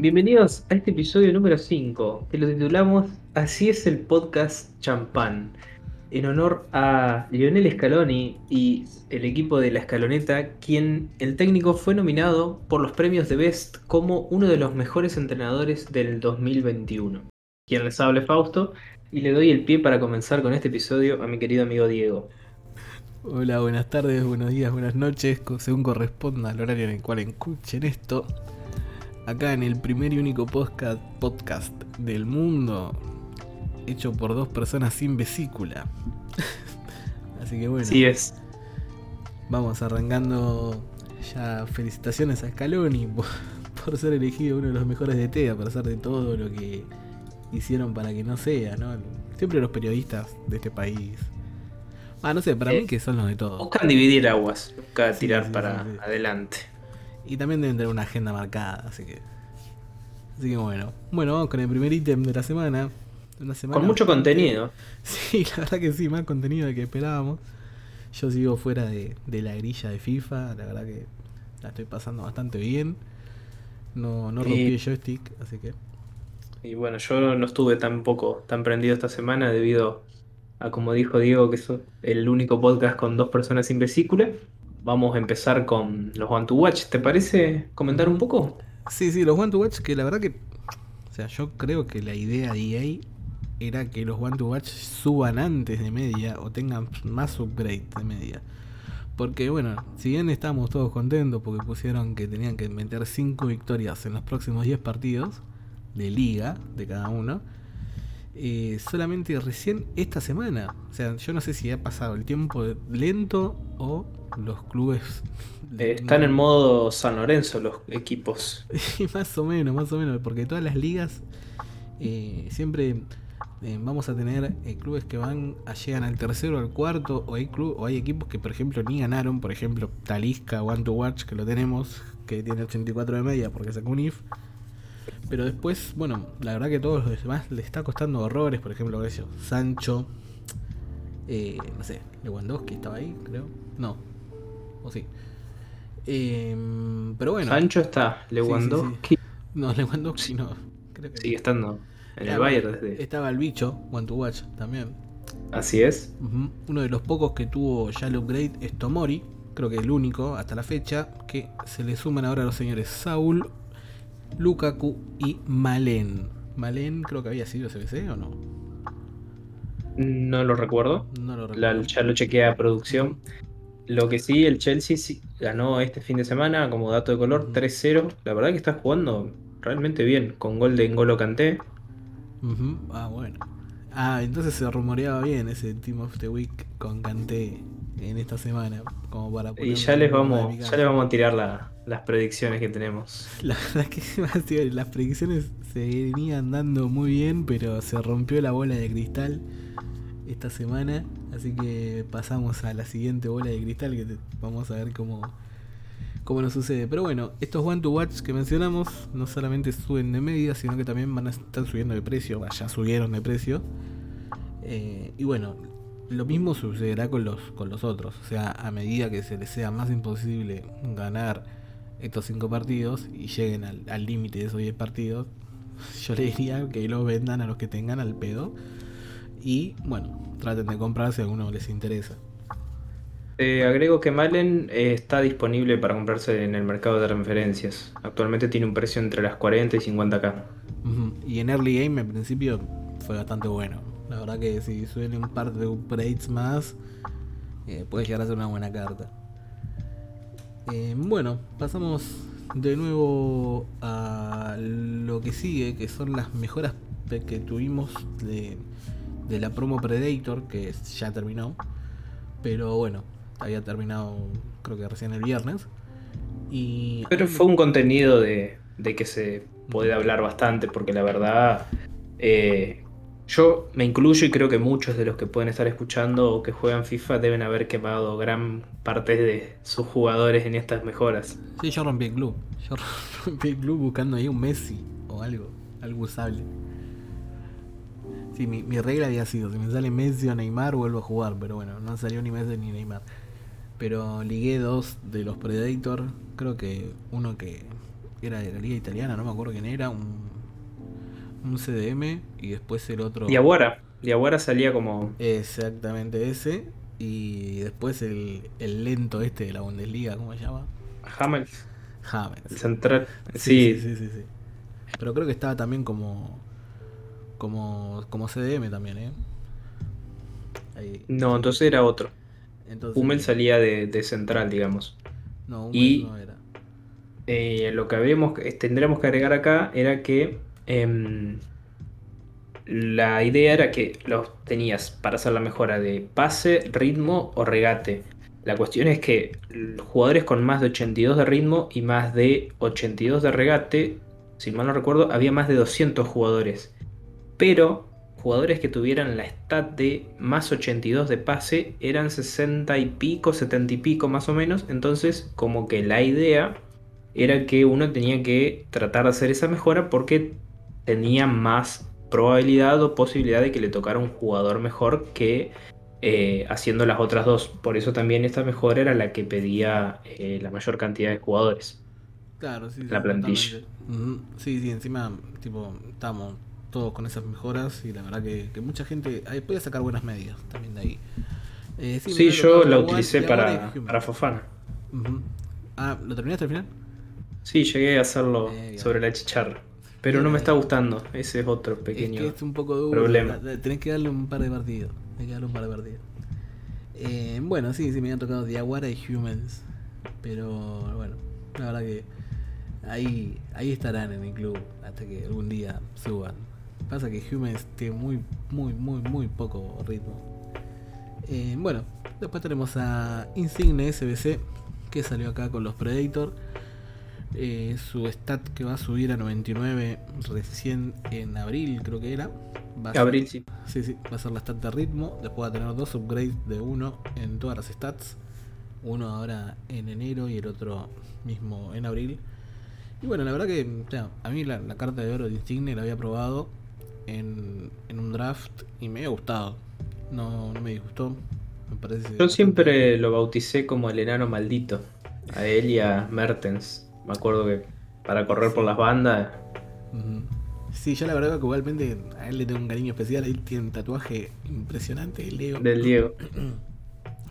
Bienvenidos a este episodio número 5, que lo titulamos Así es el podcast Champán, en honor a Lionel Scaloni y el equipo de la Escaloneta, quien el técnico fue nominado por los premios de Best como uno de los mejores entrenadores del 2021. Quien les hable Fausto, y le doy el pie para comenzar con este episodio a mi querido amigo Diego. Hola, buenas tardes, buenos días, buenas noches, según corresponda al horario en el cual escuchen esto. Acá en el primer y único podcast, podcast del mundo, hecho por dos personas sin vesícula. Así que bueno. Sí es. Vamos arrancando ya felicitaciones a Scaloni por, por ser elegido uno de los mejores de T, a pesar de todo lo que hicieron para que no sea, ¿no? Siempre los periodistas de este país. Ah, no sé, para mí eh, que son los de todos. Buscan dividir aguas, buscan tirar para adelante. Y también deben tener una agenda marcada, así que. Así que bueno. Bueno, vamos con el primer ítem de la semana. Una semana con mucho contenido. Sí, la verdad que sí, más contenido del que esperábamos. Yo sigo fuera de, de la grilla de FIFA, la verdad que la estoy pasando bastante bien. No, no rompí el joystick, así que. Y bueno, yo no estuve tan poco, tan prendido esta semana debido a, como dijo Diego, que es el único podcast con dos personas sin vesícula. Vamos a empezar con los One to Watch. ¿Te parece comentar un poco? Sí, sí, los One to Watch, que la verdad que. O sea, yo creo que la idea de EA era que los One to Watch suban antes de media o tengan más upgrade de media. Porque bueno, si bien estamos todos contentos porque pusieron que tenían que meter 5 victorias en los próximos 10 partidos, de liga de cada uno. Eh, solamente recién esta semana. O sea, yo no sé si ha pasado el tiempo lento o los clubes. Eh, están en modo San Lorenzo los equipos. más o menos, más o menos, porque todas las ligas eh, siempre vamos a tener clubes que van a llegan al tercero o al cuarto, o hay, club, o hay equipos que, por ejemplo, ni ganaron. Por ejemplo, Talisca, One to Watch, que lo tenemos, que tiene 84 de media porque sacó un IF pero después, bueno, la verdad que a todos los demás le está costando horrores, por ejemplo, eso, Sancho, eh, no sé, Lewandowski estaba ahí, creo. No, o sí. Em, pero bueno. Sancho está, Lewandowski. No, Lewandowski no. Creo que Sigue estando en el Bayern desde. Estaba el bicho, One to Watch también. Así es. Uno de los pocos que tuvo ya el upgrade es Tomori, creo que el único hasta la fecha, que se le suman ahora los señores Saúl, Lukaku y Malen. Malen creo que había sido SBC o no. No lo recuerdo. No lo recuerdo. ya lo chequeé a producción. Lo que sí, el Chelsea ganó este fin de semana como dato de color 3-0. La verdad que está jugando realmente bien, con gol de Ngolo Kanté. Ah, bueno. Ah, entonces se rumoreaba bien ese Team of the Week con Kanté en esta semana. Como para y ya les vamos, ya les vamos a tirar las predicciones que tenemos. La verdad es que las predicciones se venían dando muy bien, pero se rompió la bola de cristal esta semana. Así que pasamos a la siguiente bola de cristal que vamos a ver cómo, cómo nos sucede. Pero bueno, estos One to Watch que mencionamos no solamente suben de media, sino que también van a estar subiendo de precio. Ya subieron de precio. Eh, y bueno, lo mismo sucederá con los, con los otros. O sea, a medida que se les sea más imposible ganar estos cinco partidos y lleguen al límite de esos 10 partidos, yo le diría que los vendan a los que tengan al pedo. Y bueno, traten de comprar si a alguno les interesa. agrego que Malen eh, está disponible para comprarse en el mercado de referencias. Actualmente tiene un precio entre las 40 y 50k. Y en Early Game, en principio, fue bastante bueno. La verdad que si suene un par de upgrades más, eh, puede llegar a ser una buena carta. Eh, bueno, pasamos de nuevo a lo que sigue, que son las mejoras que tuvimos de, la promo Predator, que ya terminó. Pero bueno, había terminado creo que recién el viernes. Y Pero fue un contenido de, que se puede hablar bastante, porque la verdad eh, yo me incluyo y creo que muchos de los que pueden estar escuchando o que juegan FIFA deben haber quemado gran parte de sus jugadores en estas mejoras. Sí, yo rompí el club. Yo rompí el club buscando ahí un Messi o algo, algo usable. Sí, mi, regla había sido, si me sale Messi o Neymar vuelvo a jugar, pero bueno, no salió ni Messi ni Neymar. Pero ligué dos de los Predator, creo que uno que era de la liga italiana, no me acuerdo quién era, un, un CDM y después el otro... Diaguara. Diaguara salía como... Exactamente ese. Y después el, el lento este de la Bundesliga, ¿cómo se llama? Hamels. Hamels. El central. Sí, Sí, sí, sí, sí. Pero creo que estaba también como como como CDM también, ¿eh? Ahí. No, entonces era otro. Entonces, Hummel salía de, de central, digamos. No, Hummels y- no era. Eh, lo que habíamos, tendríamos que agregar acá era que em, la idea era que los tenías para hacer la mejora de pase, ritmo o regate. La cuestión es que jugadores con más de 82 de ritmo y más de 82 de regate, si mal no recuerdo, había más de 200 jugadores. Pero jugadores que tuvieran la stat de más 82 de pase eran 60 y pico, 70 y pico más o menos. Entonces, como que la idea era que uno tenía que tratar de hacer esa mejora porque tenía más probabilidad o posibilidad de que le tocara un jugador mejor que eh, haciendo las otras dos. Por eso también esta mejora era la que pedía eh, la mayor cantidad de jugadores. Claro, sí, sí, la plantilla. Sí, sí, encima, tipo, estamos todos con esas mejoras y la verdad que, que mucha gente ahí puede sacar buenas medias también de ahí. Eh, Sí, yo la utilicé para, para Fofana. Ah, ¿lo terminaste al final? Sí, llegué a hacerlo Eh, sobre la chicharra. Pero no me ahí. está gustando. Ese es otro Es pequeño. que es un poco duro. problema. da- Tenés que darle un par de partidos. Tenés que darle un par de partidos. Eh, bueno, sí, sí, me habían tocado Diaguara y Humans. Pero bueno, la verdad que ahí, ahí estarán en el club hasta que algún día suban. Pasa que Humans tiene muy, muy, muy, muy poco ritmo. Eh, bueno, después tenemos a Insigne SBC que salió acá con los Predator. Eh, su stat que va a subir a 99 recién en abril, creo que era. Va a ser- Abril, sí. Sí, sí, va a ser la stat de ritmo. Después va a tener dos upgrades de uno en todas las stats. Uno ahora en enero y el otro mismo en abril. Y bueno, la verdad que o sea, a mí la, la carta de oro de Insigne la había probado en, en un draft y me había gustado. No, no me disgustó. Me parece Yo siempre lo bauticé como el enano maldito. A él y a Mertens. Me acuerdo que para correr por las bandas. Sí, yo la verdad que igualmente a él le tengo un cariño especial. Él tiene un tatuaje impresionante, el Leo. Del Diego.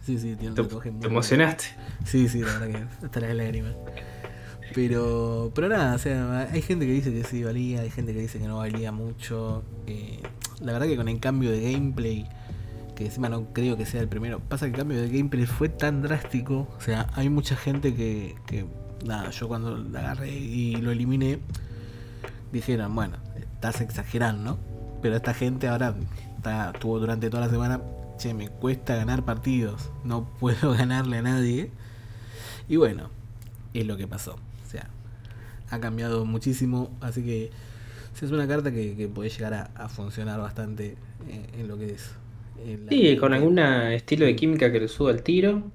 Sí, sí, tiene un Te, tatuaje muy te emocionaste. Sí, sí, la verdad que hasta las lágrimas. Pero, pero nada, o sea, hay gente que dice que sí valía, hay gente que dice que no valía mucho. eh, la verdad que con el cambio de gameplay, que encima no creo que sea el primero, pasa que el cambio de gameplay fue tan drástico, o sea, hay mucha gente que, que nada, yo cuando la agarré y lo eliminé, dijeron, bueno, estás exagerando. Pero esta gente ahora está, estuvo durante toda la semana, che, me cuesta ganar partidos, no puedo ganarle a nadie. Y bueno, es lo que pasó. O sea, ha cambiado muchísimo, así que sí, es una carta que, que puede llegar a, a funcionar bastante eh, en lo que es. en la- Sí, con algún estilo de química que le suba el tiro.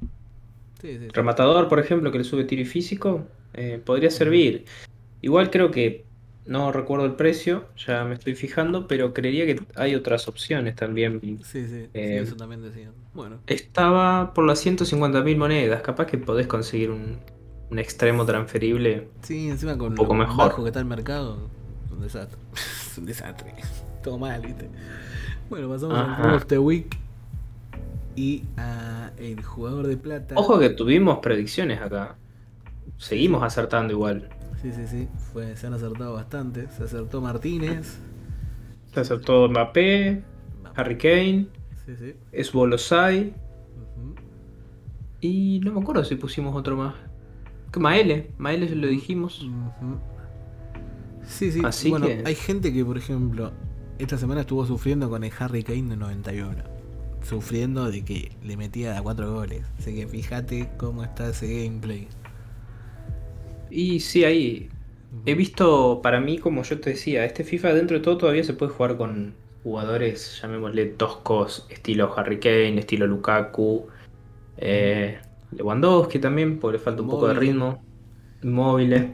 Sí, sí, sí. Rematador, por ejemplo, que le sube tiro y físico. eh, podría servir. Igual creo que. No recuerdo el precio, ya me estoy fijando, pero creería que hay otras opciones también. Sí, sí, sí, Eh, eso también decían. Bueno, Estaba por las 150.000 monedas. Capaz que podés conseguir un, un extremo transferible. sí, encima con un poco lo mejor. bajo que está el mercado, es un desastre. es un desastre. Todo mal, ¿viste? Bueno, pasamos Ajá. al Club of the Week y a el jugador de plata. Ojo que tuvimos predicciones acá. Seguimos acertando igual. Sí, sí, sí, fue, se han acertado bastante. Se acertó Martínez. Se acertó Mbappé, Harry Kane, Sí, sí. es Bolosai. Y no me acuerdo si pusimos otro más. Que Maele, Maele lo dijimos. Sí, sí. Así bueno, que- hay gente que, por ejemplo, esta semana estuvo sufriendo con el Harry Kane de 91. Sufriendo de que le metía a cuatro goles. Así que fíjate cómo está ese gameplay. Y sí, ahí he visto, para mí, como yo te decía, este FIFA dentro de todo todavía se puede jugar con jugadores, llamémosle toscos, estilo Harry Kane, estilo Lukaku, eh, Lewandowski también, porque le falta un poco de ritmo, móviles.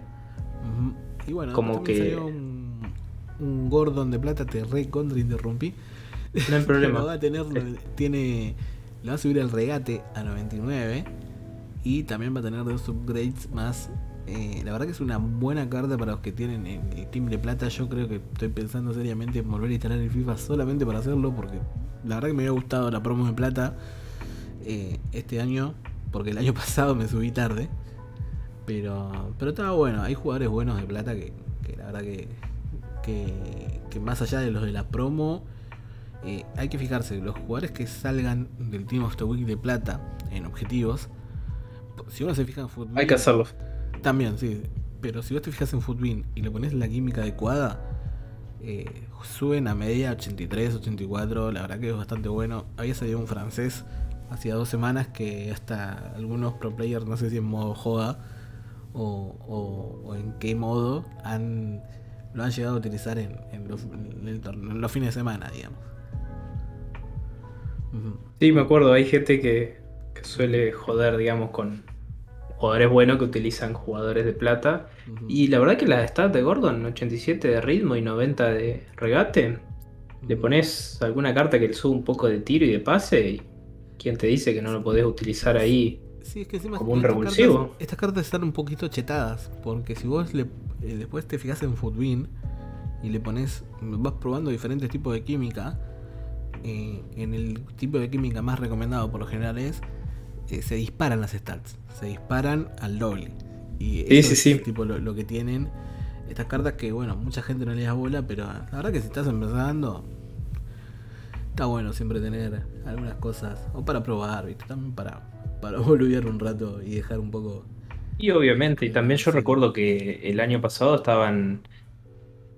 Y bueno, Como que- salió un, un Gordon de plata, te re contra interrumpí. No hay problema. va a tener, tiene, le va a subir el regate a 99 y también va a tener dos upgrades más Eh, la verdad que es una buena carta para los que tienen el Team de Plata. Yo creo que estoy pensando seriamente en volver a instalar el FIFA solamente para hacerlo, porque la verdad que me había gustado la promo de Plata eh, este año, porque el año pasado me subí tarde. Pero, pero estaba bueno, hay jugadores buenos de Plata que, que la verdad que, que, que más allá de los de la promo eh, hay que fijarse, los jugadores que salgan del Team of the Week de plata en objetivos, si uno se fija en fútbol. Hay que hacerlo. También, sí. Pero si vos te fijas en Footbin y le pones la química adecuada, eh, suben a media 83, 84. La verdad que es bastante bueno. Había salido un francés hacía dos semanas que hasta algunos pro players, no sé si en modo joda o, en qué modo, han, lo han llegado a utilizar en, en los fines de semana, digamos. Sí, me acuerdo, hay gente que, suele joder, digamos, con jugadores buenos que utilizan jugadores de plata. Y la verdad que la stats de Gordon, 87 de ritmo y 90 de regate, le pones alguna carta que le sube un poco de tiro y de pase, y ¿quién te dice que no lo podés utilizar ahí como un revulsivo? estas cartas están un poquito chetadas, porque si vos le, eh, después te fijas en Footbin y le pones, vas probando diferentes tipos de química, eh, en el tipo de química más recomendado por lo general es eh, se disparan las stats, se disparan al doble. Y eso es tipo lo, que tienen estas cartas que bueno, mucha gente no le da bola, pero la verdad que si estás empezando está bueno siempre tener algunas cosas o para probar, también para para boludear un rato y dejar un poco y obviamente, y también yo recuerdo que el año pasado estaban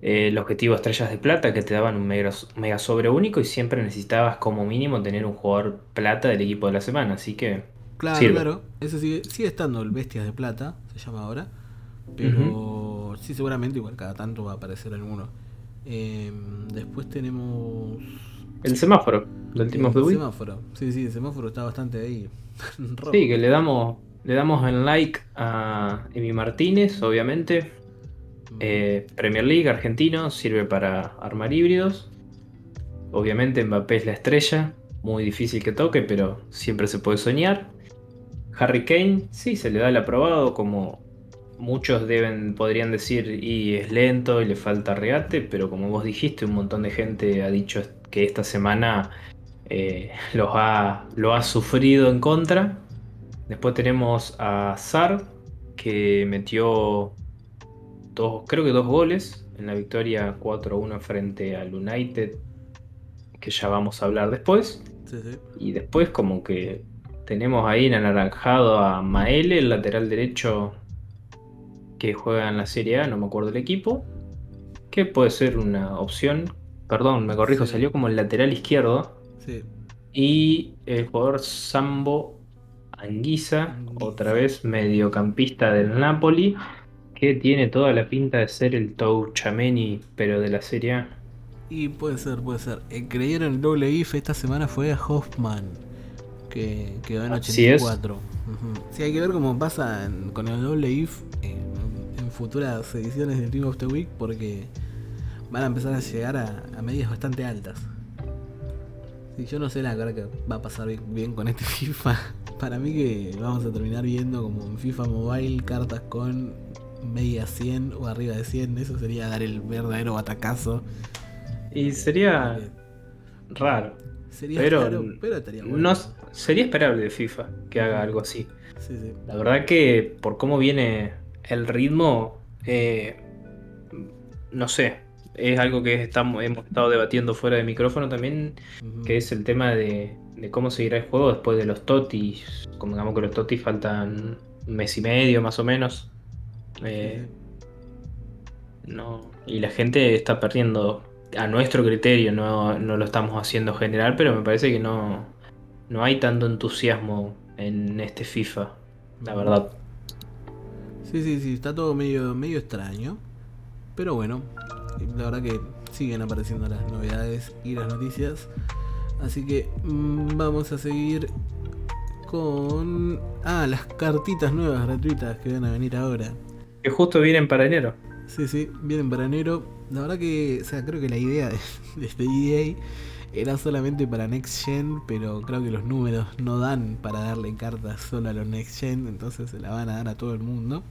eh, el objetivo Estrellas de Plata que te daban un mega, mega, sobre único y siempre necesitabas como mínimo tener un jugador plata del equipo de la semana, así que... Claro, claro, eso sigue, sigue estando el Bestias de Plata, se llama ahora, pero sí, seguramente igual cada tanto va a aparecer alguno. Em, después tenemos... El semáforo del Team of the El semáforo, sí, sí, el semáforo está bastante ahí. sí, que le damos, le damos en like a Emi Martínez, obviamente, eh, Premier League argentino, sirve para armar híbridos. Obviamente Mbappé es la estrella, muy difícil que toque, pero siempre se puede soñar. Harry Kane, sí, se le da el aprobado, como muchos deben, podrían decir, y es lento y le falta regate, pero como vos dijiste, un montón de gente ha dicho que esta semana eh, los ha, lo ha sufrido en contra. Después tenemos a Sar, que metió creo que dos goles en la victoria 4-1 frente al United, que ya vamos a hablar después. Y después como que tenemos ahí en anaranjado a Maele, el lateral derecho que juega en la Serie A, no me acuerdo el equipo, que puede ser una opción. Perdón, me corrijo, salió como el lateral izquierdo. Y el jugador Sambo Anguisa, otra vez mediocampista del Napoli, que tiene toda la pinta de ser el Tou Chameni, pero de la serie A. Y puede ser, puede ser. Eh, creyeron el doble IF esta semana fue a Hoffman, que quedó en 84. Sí, hay que ver cómo pasa con el doble IF en, futuras ediciones del Team of the Week, porque van a empezar a llegar a, medias bastante altas. Sí, yo no sé la cara que va a pasar bien con este FIFA. Para mí que vamos a terminar viendo como en FIFA Mobile cartas con media 100 o arriba de 100, eso sería dar el verdadero batacazo. Y sería raro. Sería pero, raro, pero estaría bueno. No, sería esperable de FIFA que haga algo así. La verdad que por cómo viene el ritmo, eh, no sé, es algo que estamos, hemos estado debatiendo fuera de micrófono también, que es el tema de, de, cómo seguirá el juego después de los totis. Como digamos que los totis faltan un mes y medio más o menos. Eh, no, y la gente está perdiendo, a nuestro criterio, no, lo estamos haciendo general, pero me parece que no, no hay tanto entusiasmo en este FIFA, la verdad. Sí, sí, sí, está todo medio, medio extraño. Pero bueno, la verdad que siguen apareciendo las novedades y las noticias. Así que mm, vamos a seguir con... Ah, las cartitas nuevas gratuitas que van a venir ahora. Que justo vienen para enero. Sí, sí, vienen para enero. La verdad que, o sea, creo que la idea de, este EA era solamente para Next Gen, pero creo que los números no dan para darle cartas solo a los Next Gen, entonces se la van a dar a todo el mundo.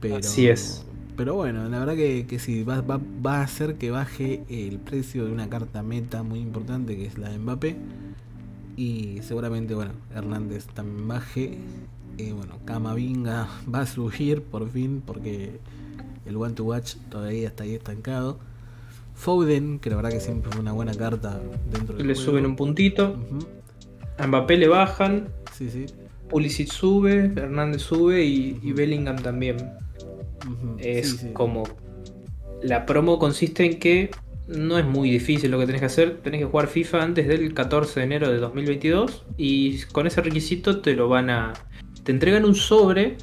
Pero, Así es. Pero bueno, la verdad que, que sí, va, va, va a hacer que baje el precio de una carta meta muy importante que es la de Mbappé. Y seguramente, bueno, Hernández también baje. Eh, bueno, Camavinga va a subir por fin porque el One to Watch todavía está ahí estancado. Foden, que la verdad que siempre fue una buena carta dentro del Le juego. suben un puntito. Ujú, A Mbappé le bajan. Sí, sí. Pulisic sube. Hernández sube. Y, y Bellingham también. Es sí, sí. como. La promo consiste en que no es muy difícil lo que tenés que hacer. Tenés que jugar FIFA antes del 14 de enero de 2022. Y con ese requisito te lo van a. Te entregan un sobre,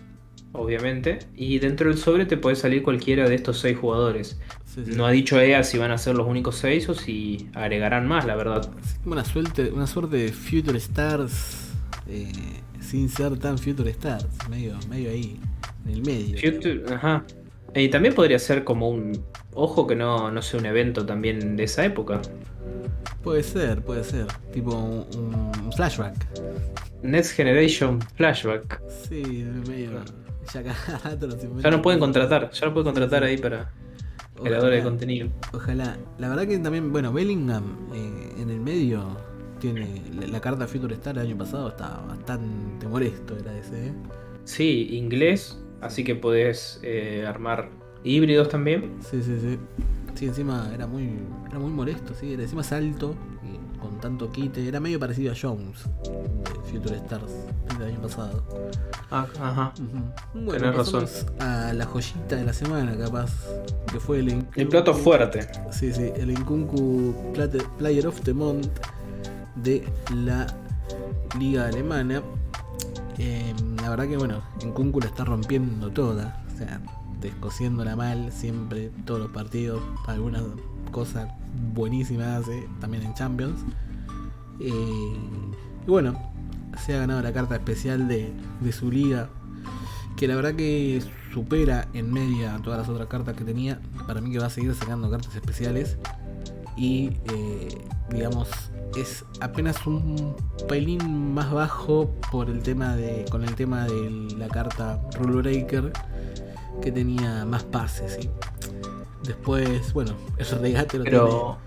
obviamente. Y dentro del sobre te puede salir cualquiera de estos seis jugadores. Sí, sí. No ha dicho EA si van a ser los únicos seis o si agregarán más, la verdad. Una suerte, una suerte de Future Stars eh, sin ser tan Future Stars, medio, medio ahí, en el medio. Future- ajá. Y también podría ser como un. Ojo que no, no sea un evento también de esa época. Puede ser, puede ser. Tipo un, un flashback. Next Generation Flashback. Sí, medio. Ya los Ya inventan. no pueden contratar, ya no pueden contratar ahí para creadores de contenido. ojalá. La verdad que también, bueno, Bellingham eh, en el medio tiene. La, la carta Future Star el año pasado estaba bastante molesto, era ese, ¿eh? Sí, inglés, así que podés eh, armar híbridos también. Sí, sí, sí. Sí, encima era muy, era muy molesto, sí. Era encima es alto y con tanto quite. Era medio parecido a Jones de Future Stars del año pasado. Ah, ajá. Bueno, Tenés razón. a la joyita de la semana, capaz. Que fue el El plato fuerte. Sí, sí, el Plate- Player of the Month de la Liga Alemana. Eh, la verdad que bueno, Nkunku la está rompiendo toda, o sea, descosiéndola mal siempre, todos los partidos, alguna cosa buenísima hace, también en Champions. Eh, y bueno, se ha ganado la carta especial de, de su liga, que la verdad que supera en media a todas las otras cartas que tenía. Para mí que va a seguir sacando cartas especiales. Y eh, digamos, es apenas un pelín más bajo por el tema de. con el tema de la carta Rule Breaker. Que tenía más pases, ¿sí? Después, bueno, el regate lo Pero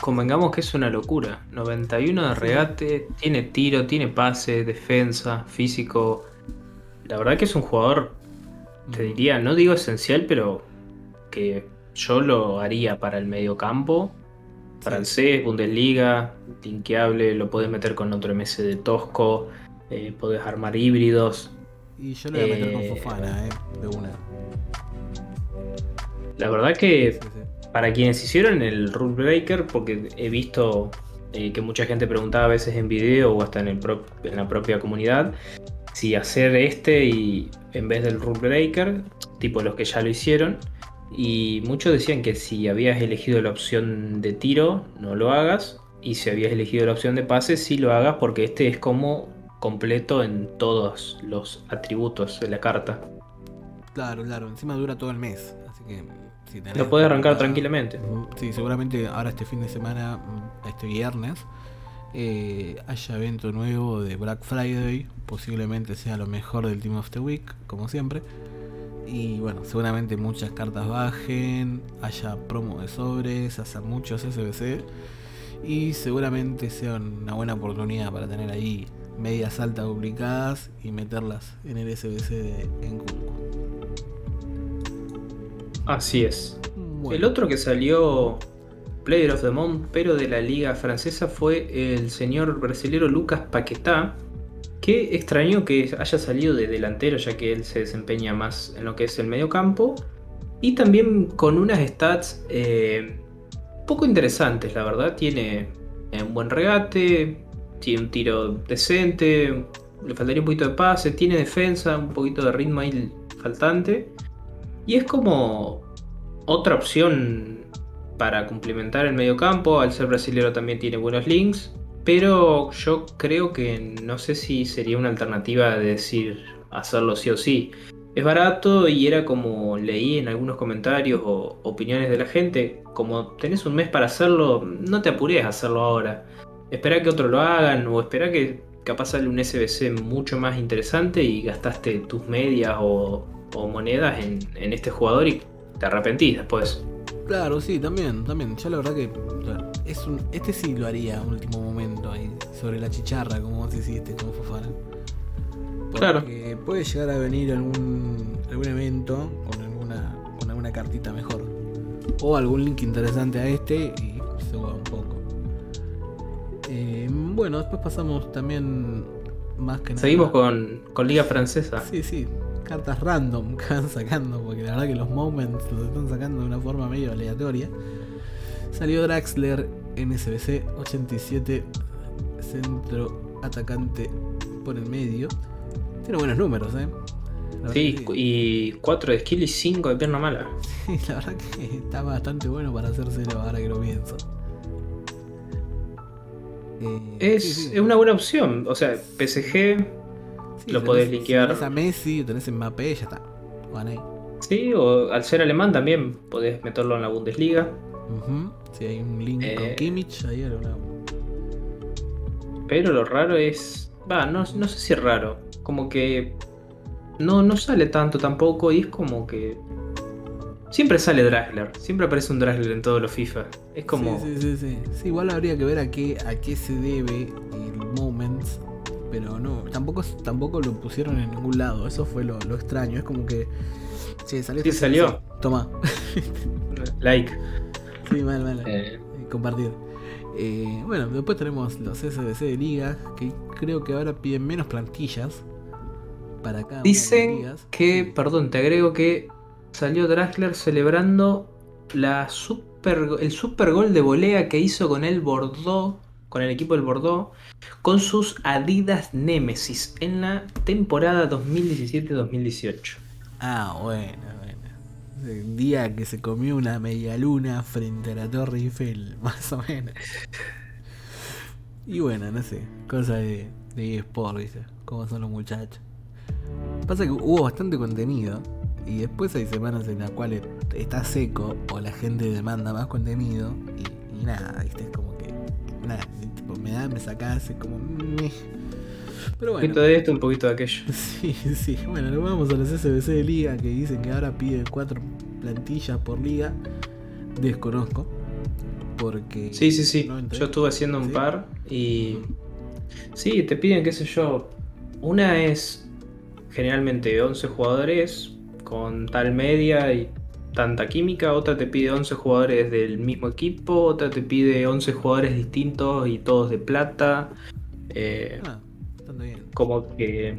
convengamos que es una locura. 91 de regate, tiene tiro, tiene pase, defensa, físico. La verdad que es un jugador, te tiene. diría, no digo esencial, pero que yo lo haría para el mediocampo. Francés, Bundesliga, linkeable, lo podés meter con otro MS de Tosco, eh, podés armar híbridos. Y yo lo voy a meter Eh, con Fofana, ¿eh? De una. La verdad que Sí, sí. Para quienes hicieron el Rule Breaker, porque he visto eh, que mucha gente preguntaba a veces en video o hasta en, el pro- en la propia comunidad si hacer este y en vez del Rule Breaker, tipo los que ya lo hicieron. Y muchos decían que si habías elegido la opción de tiro, no lo hagas. Y si habías elegido la opción de pase, sí lo hagas porque este es como completo en todos los atributos de la carta. Claro, claro. Encima dura todo el mes. Así que si tenés Lo puedes arrancar tranquilamente. Ujú, Sí, seguramente ahora este fin de semana, mm, este viernes, eh, haya evento nuevo de Black Friday. Posiblemente sea lo mejor del Team of the Week, como siempre. Y bueno, seguramente muchas cartas bajen, haya promo de sobres, haya muchos SBC. Y seguramente sea una buena oportunidad para tener ahí medias altas duplicadas y meterlas en el SBC de Nkunku. Así es. Bueno. El otro que salió Player of the Month, pero de la liga francesa, fue el señor brasilero Lucas Paquetá. Que extrañó que haya salido de delantero, ya que él se desempeña más en lo que es el medio campo. Y también con unas stats eh, poco interesantes, la verdad. Tiene eh, un buen regate, tiene un tiro decente, le faltaría un poquito de pase, tiene defensa, un poquito de ritmo ahí faltante. Y es como otra opción para complementar el medio campo. Al ser brasilero también tiene buenos links. Pero yo creo que no sé si sería una alternativa de decir hacerlo sí o sí. Es barato y era como leí en algunos comentarios o opiniones de la gente. Como tenés un mes para hacerlo, no te apures a hacerlo ahora. Espera que otro lo hagan o espera que capaz sale un SBC mucho más interesante y gastaste tus medias o, o monedas en, en este jugador y te arrepentís después. Claro, sí, también, también. Yo la verdad que es un, este sí lo haría un último momento ahí, sobre la chicharra, como vos hiciste, como Fofana. Porque Claro. puede llegar a venir algún, algún evento con alguna, con alguna cartita mejor. O algún link interesante a este y se juega un poco. Eh, bueno, después pasamos también más que nada. Seguimos con, con Liga Francesa. Sí, sí, cartas random que van sacando, porque la verdad que los moments los están sacando de una forma medio aleatoria. Salió Draxler NSBC 87, centro atacante por el medio. Tiene buenos números, ¿eh? La Sí, que y 4 de skill y 5 de pierna mala. sí, la verdad que está bastante bueno para hacérselo ahora que lo pienso. Eh, Es, sí, sí. es una buena opción. O sea, PSG, Sí, lo podés si linkear. tenés a Messi, tenés Mbappé, ya está. Sí, o al ser alemán también podés meterlo en la Bundesliga. Si hay un link con Eh, Kimmich, ahí alguna. Pero lo raro es. Va, no, no sé si es raro. Como que. No, no sale tanto tampoco. Y es como que. Siempre sale Dragler. Siempre aparece un Dragler en todos los FIFA. Es como. Sí, sí, sí, sí. Sí, igual habría que ver a qué, a qué se debe el Moments. Pero no, tampoco, tampoco lo pusieron en ningún lado. Eso fue lo, lo extraño. Es como que. Sí, salió. Sí, salió. Toma. Like. Sí, mal, mal. Eh, Eh, Compartir. Eh, bueno, después tenemos los SBC de ligas. Que creo que ahora piden menos plantillas. Para cada una de las Dicen ligas. que. Perdón, te agrego que. Salió Dragler celebrando la super, el super gol de volea que hizo con el Bordeaux. Con el equipo del Bordeaux. Con sus Adidas Nemesis. En la temporada 2017-2018. Ah, bueno, bueno. El día que se comió una media luna frente a la Torre Eiffel, más o menos. Y bueno, no sé, cosa de, de eSport, ¿viste? Cómo son los muchachos. Pasa que hubo bastante contenido y después hay semanas en las cuales está seco o la gente demanda más contenido y, y nada, ¿viste? Es como que nada, tipo, me da, me sacás, es como... meh. Pero Un bueno. poquito de esto, un poquito de aquello. Sí, sí. Bueno, nos vamos a los SBC de liga que dicen que ahora pide cuatro plantillas por liga. Desconozco. Porque. Sí, sí, sí. no. Yo estuve haciendo un ¿Sí? par y. Sí, te piden, qué sé yo. Una es generalmente 11 jugadores con tal media y tanta química. Otra te pide 11 jugadores del mismo equipo. Otra te pide 11 jugadores distintos y todos de plata. Eh, Ah, bien. como que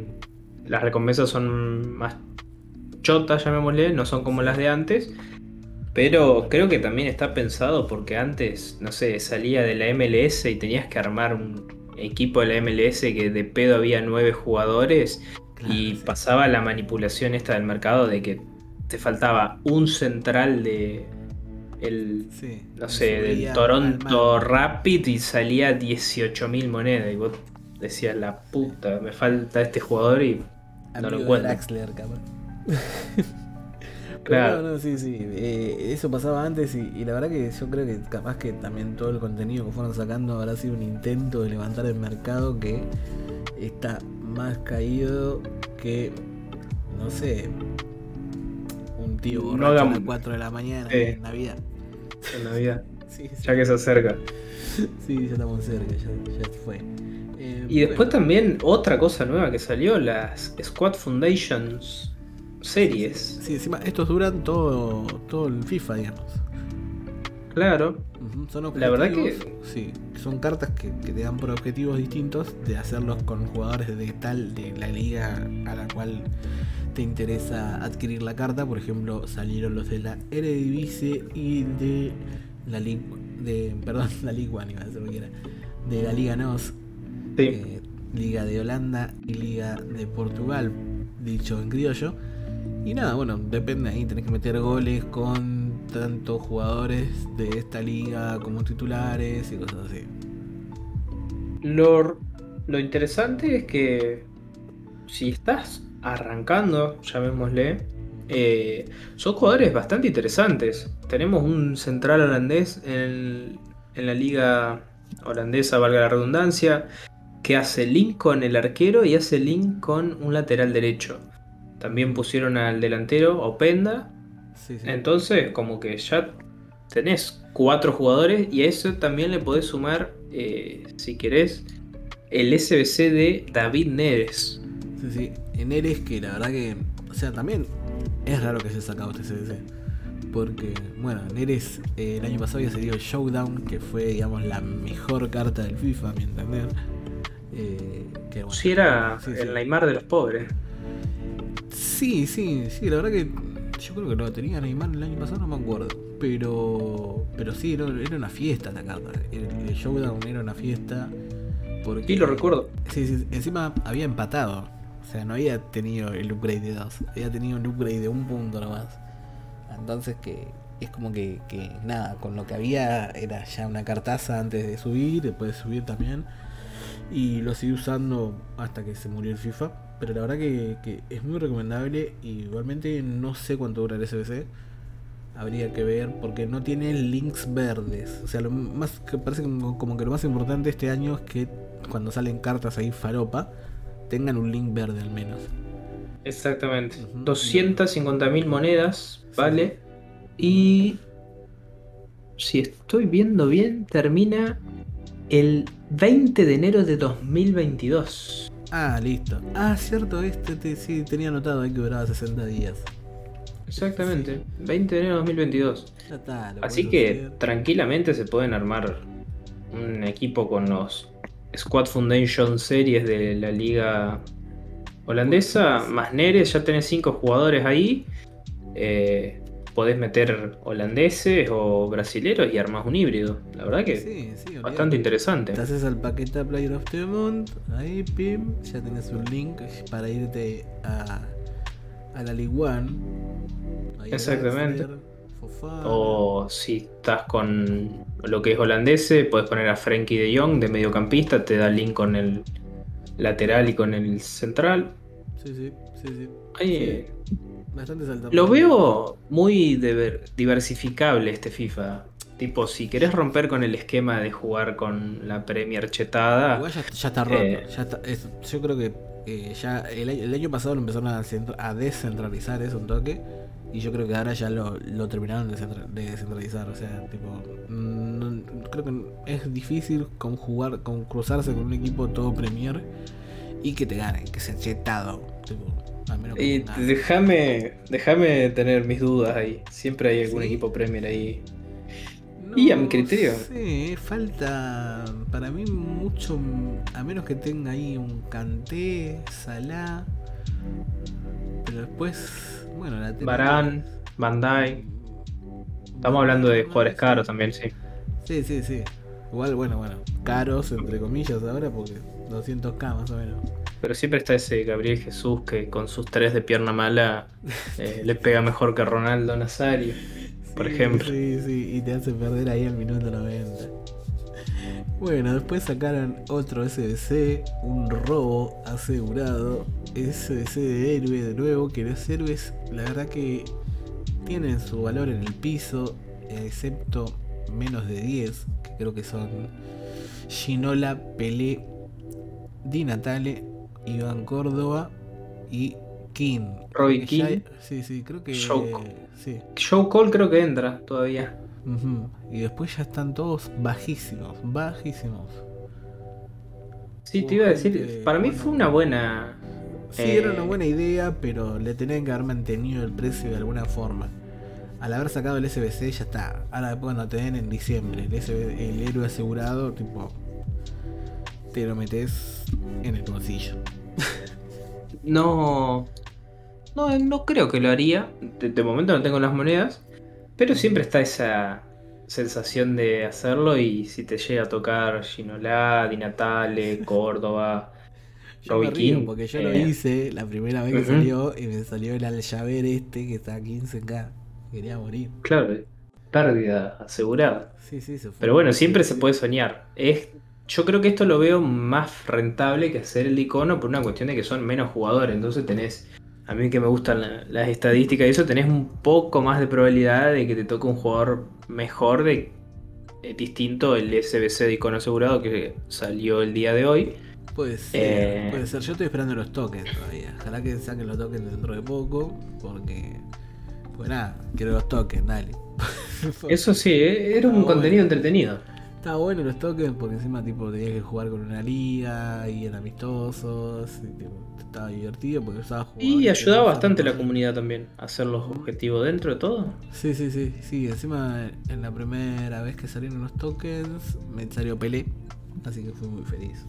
las recompensas son más chotas, llamémosle, no son como las de antes. Pero creo que también está pensado porque antes, no sé, salía de la MLS y tenías que armar un equipo de la MLS que de pedo había nueve jugadores Claro, y sí. pasaba la manipulación esta del mercado de que te faltaba un central de el Sí, no sé, del Toronto. Rapid y salía 18.000 monedas. Y vos decías, la puta, me falta este jugador y no lo encuentro. Draxler, capaz. Claro. No, no, sí, sí. eh, eso pasaba antes y, y la verdad que yo creo que capaz que también todo el contenido que fueron sacando habrá sido un intento de levantar el mercado que está más caído que, no sé, un tío No borracho a hagamos- las 4 de la mañana Eh. en Navidad. En Navidad, Sí, sí, ya que se acerca. sí, ya estamos cerca, ya, ya fue. Eh, Y después bueno, también otra cosa nueva que salió, las Squad Foundations series. Sí, encima estos duran todo, todo el FIFA, digamos. Claro. Son La verdad objetivos, Sí, son cartas que, que te dan por objetivos distintos de hacerlos con jugadores de tal de la liga a la cual te interesa adquirir la carta. Por ejemplo, salieron los de la Eredivisie y de la Liga de perdón, la Liga One iba a decir lo que era, de la Liga NOS, Sí. eh, Liga de Holanda y Liga de Portugal, dicho en criollo. Y nada, bueno, depende ahí, tenés que meter goles con tantos jugadores de esta liga como titulares y cosas así. Lo, lo interesante es que si estás arrancando, llamémosle, eh, son jugadores bastante interesantes. Tenemos un central holandés en, en la liga holandesa, valga la redundancia, que hace link con el arquero y hace link con un lateral derecho. También pusieron al delantero Openda. Sí, sí. Entonces, como que ya tenés cuatro jugadores y a eso también le podés sumar, eh, si querés, el SBC de David Neres. Sí, sí. En Eres, que la verdad que. O sea, también es raro que se haya sacado este CDC. Porque, bueno, Neres eh, el año pasado había salido el Showdown, que fue, digamos, la mejor carta del FIFA, a mi entender. Eh, que, bueno, era sí, sí. el Neymar de los pobres. Sí, sí, sí, la verdad que yo creo que lo tenía Neymar el año pasado, no me acuerdo. Pero pero sí, era, era una fiesta la carta. El, el Showdown era una fiesta. Porque, Sí, lo recuerdo. Sí, sí, encima había empatado. O sea, no había tenido el upgrade de 2. Había tenido un upgrade de un punto nomás. Entonces que es como que, que nada, con lo que había era ya una cartaza antes de subir, después de subir también. Y lo seguí usando hasta que se murió el FIFA. Pero la verdad que, que es muy recomendable. Y igualmente no sé cuánto dura el SBC. Habría que ver porque no tiene links verdes. O sea, lo más que parece como, como que lo más importante este año es que cuando salen cartas ahí faropa, tengan un link verde al menos. Exactamente. Ujú. 250.000 monedas, vale. Y si estoy viendo bien, termina el 20 de enero de 2022. Ah, listo. Ah, cierto, este te- sí tenía anotado ahí que duraba 60 días. Exactamente, 20 de enero de 2022. Ya está, lo Así que hacer. tranquilamente se pueden armar un equipo con los Squad Foundation series de la liga holandesa, más Neres, ya tenés 5 jugadores ahí. Eh, podés meter holandeses o brasileros y armás un híbrido. La verdad que Sí, bastante interesante. Te haces al paquete Player of the Month, ahí pim, ya tenés un link para irte a, a la League One. Ahí Exactamente. O si estás con lo que es holandese, puedes poner a Frenkie de Jong de mediocampista, te da link con el lateral y con el central. Sí, sí, sí, sí. Ahí, Bastante salta. Lo veo muy diver- diversificable este FIFA. Tipo, si querés romper con el esquema de jugar con la Premier chetada, Igual ya, ya está roto. Eh. ya está- es- yo creo que eh, ya el, año- el año pasado lo empezaron a, centra- a descentralizar eso un toque. Y yo creo que ahora ya lo, lo terminaron de, centra- de descentralizar. O sea, tipo. mm, no- creo que es difícil con jugar, con cruzarse con un equipo todo Premier y que te gane, que sea chetado. Tipo, y déjame déjame tener mis dudas ahí. Siempre hay algún Sí. equipo Premier ahí. Y a mi criterio. Sí, falta para mí mucho, a menos que tenga ahí un Kanté, Salah. Pero después, bueno, la Van Dijk. Estamos hablando de jugadores caros también, sí. Sí, sí, sí. Igual, bueno, bueno, caros entre comillas ahora porque 200k más o menos. Pero siempre está ese Gabriel Jesús que con sus tres de pierna mala eh, le pega mejor que Ronaldo Nazario. Por ejemplo. Sí, sí, y te hace perder ahí al minuto 90. Bueno, después sacaron otro SBC, un robo asegurado, SBC de héroe de nuevo, que los héroes, la verdad que tienen su valor en el piso, excepto menos de 10, que creo que son Ginola, Pelé, Di Natale, Iván Córdoba y King. Roy ya- King. Sí, sí, creo que... Shoko. Sí. Joe Cole creo que entra todavía. Y después ya están todos bajísimos, bajísimos. Sí, te iba a decir, para mí bueno. fue una buena. Sí, Eh, era una buena idea, pero le tenían que haber mantenido el precio de alguna forma. Al haber sacado el SBC ya está. Ahora después cuando te den en diciembre el, el héroe asegurado, tipo, te lo metes en el bolsillo. No. No, no creo que lo haría. De, de momento no tengo las monedas. Pero siempre está esa sensación de hacerlo. Y si te llega a tocar Ginola, Di Natale, Córdoba. Yo me río porque yo lo eh, hice la primera vez que salió y me salió el Aljaver este que está a 15k. Quería morir. Claro, pérdida asegurada. Sí, sí, se fue. Pero bueno, siempre se puede soñar. Es, yo creo que esto lo veo más rentable que hacer el icono por una cuestión de que son menos jugadores. Entonces tenés, a mí que me gustan la- las estadísticas y eso, tenés un poco más de probabilidad de que te toque un jugador mejor de eh, distinto el SBC de icono asegurado que salió el día de hoy. Puede ser, Eh. puede ser. Yo estoy esperando los tokens todavía. Ojalá que saquen los tokens dentro de poco. Porque. Pues nada, quiero los tokens, dale. Eso sí, eh, era un Ah, bueno. contenido entretenido. Estaba bueno los tokens porque encima tipo tenías que jugar con una liga y eran amistosos. Y, tipo, estaba divertido porque usaba jugadores Y ayudaba bastante la comunidad también a hacer los objetivos dentro de todo. Sí, sí, sí, sí. Encima en la primera vez que salieron los tokens me salió Pelé. Así que fui muy feliz.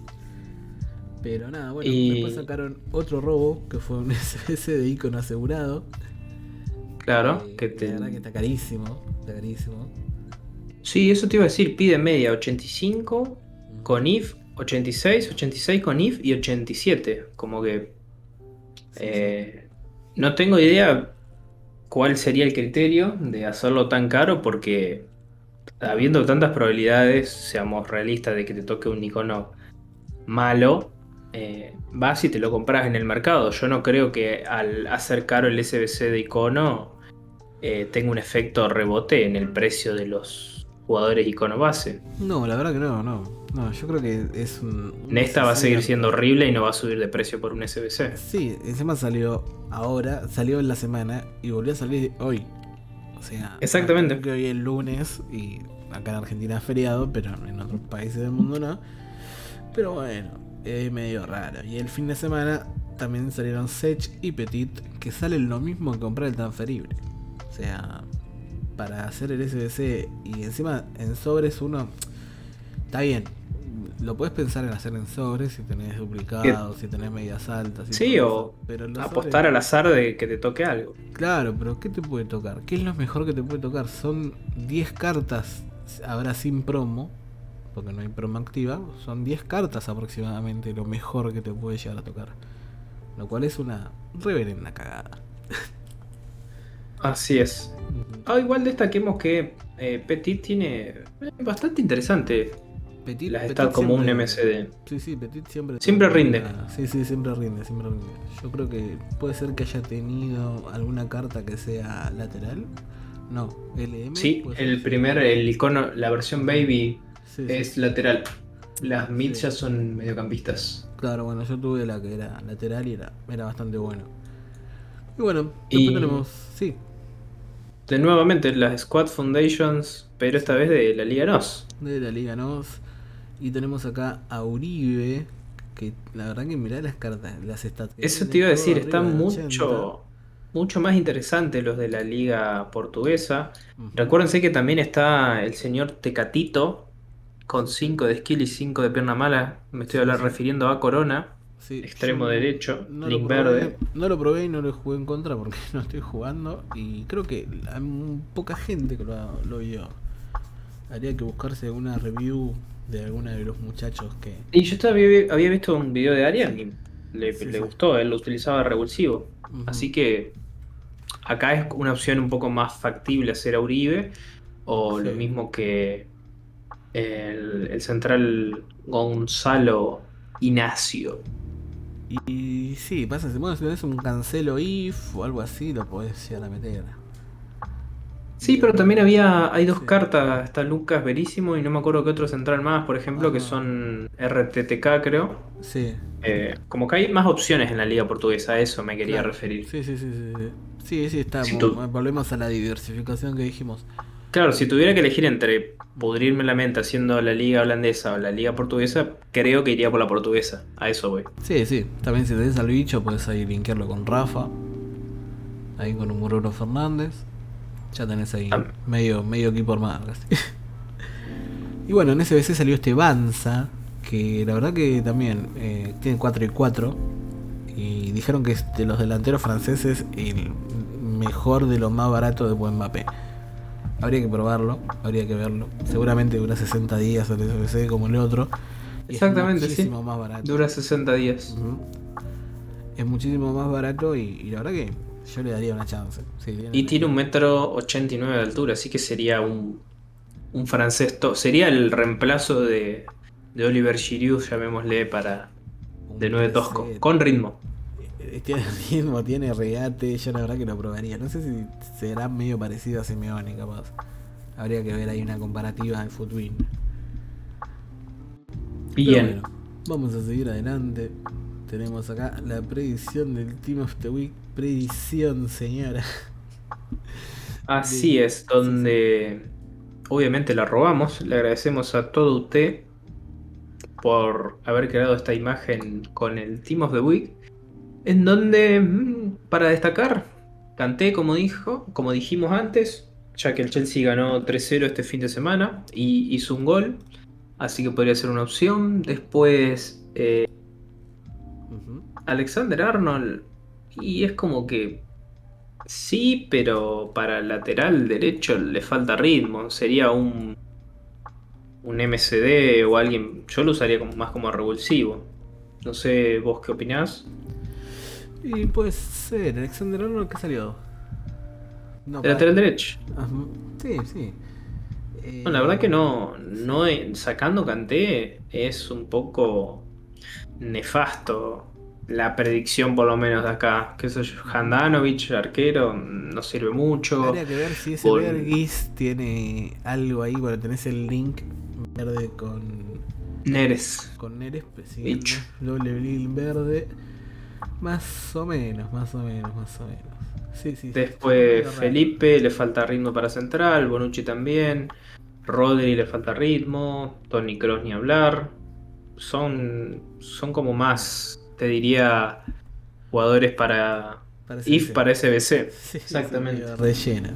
Pero nada, bueno, Y- después sacaron otro robo que fue un SS de icono asegurado. Claro, Eh, que te... La verdad que está carísimo, está carísimo. Sí, eso te iba a decir, pide media 85 con if, 86, 86 con if y 87. Como que Sí, eh, no tengo idea cuál sería el criterio de hacerlo tan caro porque habiendo tantas probabilidades, seamos realistas, de que te toque un icono malo, eh, vas y te lo compras en el mercado. Yo no creo que al hacer caro el SBC de icono eh, tenga un efecto rebote en el precio de los jugadores icono base. No, la verdad que no, no. No, yo creo que es un. un Nesta va a seguir siendo horrible y no va a subir de precio por un SBC. Sí, encima salió ahora, salió en la semana y volvió a salir hoy. O sea, Exactamente. creo que hoy es lunes y acá en Argentina es feriado, pero en otros países del mundo no. Pero bueno, es medio raro. Y el fin de semana también salieron Sech y Petit, que salen lo mismo que comprar el transferible. O sea, para hacer el SBC y encima en sobres uno. Está bien. Lo puedes pensar en hacer en sobres si tenés duplicados, si tenés medias altas. Sí, o pero Apostar sobres- al azar de que te toque algo. Claro, pero ¿qué te puede tocar? ¿Qué es lo mejor que te puede tocar? Son 10 cartas, ahora sin promo, porque no hay promo activa, son 10 cartas aproximadamente lo mejor que te puede llegar a tocar. Lo cual es una reverenda cagada. Así es. Ah, igual destaquemos que eh, Petit tiene eh, bastante interesante Petit, las stats como un MCD. Sí, sí, Petit siempre. Siempre rinde. una- Sí, sí, siempre rinde, siempre rinde. Yo creo que puede ser que haya tenido alguna carta que sea lateral. No, LM. Sí, el primer, el icono, la versión Baby Sí, sí. es lateral. Las mid Sí. ya son mediocampistas. Claro, bueno, yo tuve la que era lateral y era, era bastante bueno. Y bueno, Y- después tenemos. Sí, De nuevamente las Squad Foundations, pero esta vez de la Liga NOS. de la Liga NOS. Y tenemos acá a Uribe. Que la verdad que mirá las cartas, las que Eso te iba a decir, están de mucho, mucho más interesantes los de la Liga Portuguesa. 80. Ujú. Recuérdense que también está el señor Tecatito con 5 de skill y 5 de pierna mala. Me estoy sí. refiriendo a Corona, Sí, extremo derecho, no link probé, verde. No lo probé y no lo jugué en contra porque no estoy jugando. Y creo que hay poca gente que lo, lo vio. Habría que buscarse una review de alguno de los muchachos que. Y yo estaba- había, visto un video de Arian y le, Sí, le sí. gustó, él lo utilizaba revulsivo. Así que acá es una opción un poco más factible hacer a Uribe, o lo mismo que el, el central Gonzalo Ignacio. Y sí, pasa, si bueno, si tenés un cancelo if o algo así, lo podés llegar a meter. Sí, pero también había, hay dos Sí. cartas, está Lucas Verísimo y no me acuerdo qué otro central más, por ejemplo, que Ajá. son RTTK creo. Sí. Eh, como que hay más opciones en la liga portuguesa, a eso me quería claro. referir. Sí, sí, sí, sí. Sí, sí, sí está. Si tú- Volvemos a la diversificación que dijimos. Claro, si tuviera que elegir entre pudrirme la mente haciendo la liga holandesa o la liga portuguesa, creo que iría por la portuguesa. A eso voy. Sí, sí. También si tenés al bicho, podés ahí linkearlo con Rafa. Ahí con un Bruno Fernández. Ya tenés ahí Tam- medio, medio equipo armado y bueno, en SBC salió este Banza. Que la verdad que también eh, tiene 4 y 4. Y dijeron que es de los delanteros franceses el mejor de lo más barato de buen Mbappé. Habría que probarlo, habría que verlo. Seguramente dura 60 días el SBC como el otro. y es Exactamente, sí. muchísimo más barato. Dura 60 días. Es muchísimo más barato y, y la verdad que yo le daría una chance. Sí, Y tiene un metro 89 de altura, así que sería un, un francés. Sería el reemplazo de, de Oliver Giroud, llamémosle, para un de 9 tosco. Con ritmo. Tiene ritmo, tiene regate, yo la verdad que lo probaría. No sé si será medio parecido a Simeone, capaz. Habría que ver ahí una comparativa en Footwin. Bien. Bueno. Vamos a seguir adelante. Tenemos acá la predicción del Team of the Week. Predicción, señora. Así es, donde obviamente la robamos. Le agradecemos a todo usted por haber creado esta imagen con el Team of the Week. En donde, mm, para destacar, canté como dijo, como dijimos antes, ya que el Chelsea ganó 3-0 este fin de semana y hizo un gol. Así que podría ser una opción. Después, eh, Alexander Arnold. Y es como que sí, pero para el lateral derecho le falta ritmo. Sería un, un MCD o alguien. Yo lo usaría como, más como revulsivo. No sé, vos qué opinás. Y puede ser, Alexander Arnold que salió. No, lateral derecho. sí, sí. la verdad que no, no sacando Canté es un poco nefasto la predicción por lo menos de acá. Que eso Handanovic, arquero, no sirve mucho. Habría que ver si ese Vergis tiene algo ahí, bueno, tenés el link verde con Neres. Con Neres, pues sí. Doble verde. Más o menos, más o menos, más o menos. Sí, sí, Después Felipe, le falta ritmo para central, Bonucci también. Rodri le falta ritmo, Tony Cross ni hablar. Son, son como más te diría jugadores para, IF para SBC. Exactamente. rellena.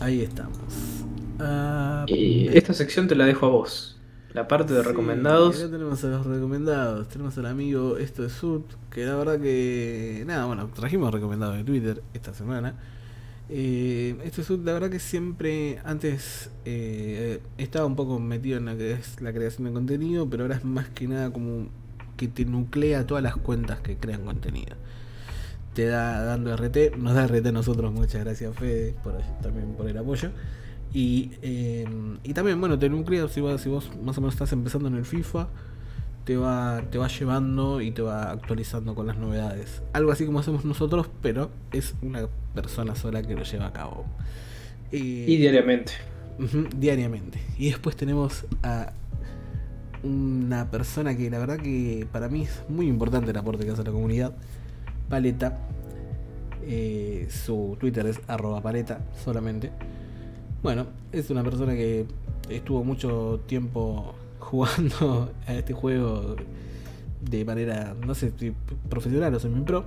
Ahí estamos. Ah, y esta sección te la dejo a vos. La parte de recomendados. Acá tenemos a los recomendados. Tenemos al amigo Esto es Sud. Que la verdad que. Nada, bueno, trajimos recomendados de Twitter esta semana. Eh, esto es la verdad que siempre antes eh, estaba un poco metido en la que es la creación de contenido, pero ahora es más que nada como que te nuclea todas las cuentas que crean contenido. Te da dando RT, nos da RT a nosotros, muchas gracias Fede por, también por el apoyo. Y, em, y también, bueno, te nuclea, si si vos más o menos estás empezando en el FIFA, te va, te va llevando y te va actualizando con las novedades. Algo así como hacemos nosotros, pero es una persona sola que lo lleva a cabo. y diariamente. diariamente. Y después tenemos a una persona que la verdad que para mí es muy importante el aporte que hace a la comunidad, Paleta. Eh, su Twitter es arroba paleta solamente. Bueno, es una persona que estuvo mucho tiempo jugando a este juego de manera, no sé, profesional o semi-pro.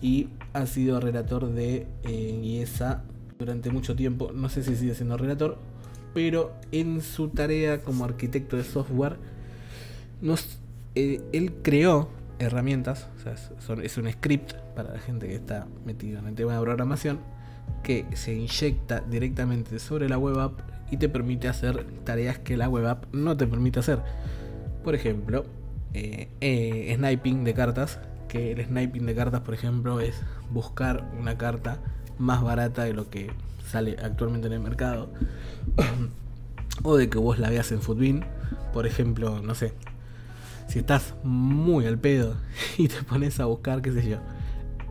Y ha sido relator de eh, IESA durante mucho tiempo. No sé si sigue siendo relator, pero en su tarea como arquitecto de software, eh, él creó herramientas, es, un script para la gente que está metido en el tema de programación, que se inyecta directamente sobre la web app y te permite hacer tareas que la web app no te permite hacer. Por ejemplo, eh, eh, sniping de cartas, que el sniping de cartas, por ejemplo, es buscar una carta más barata de lo que sale actualmente en el mercado. o de que vos la veas en Footbin. Por ejemplo, no sé. Si estás muy al pedo y te pones a buscar, qué sé yo,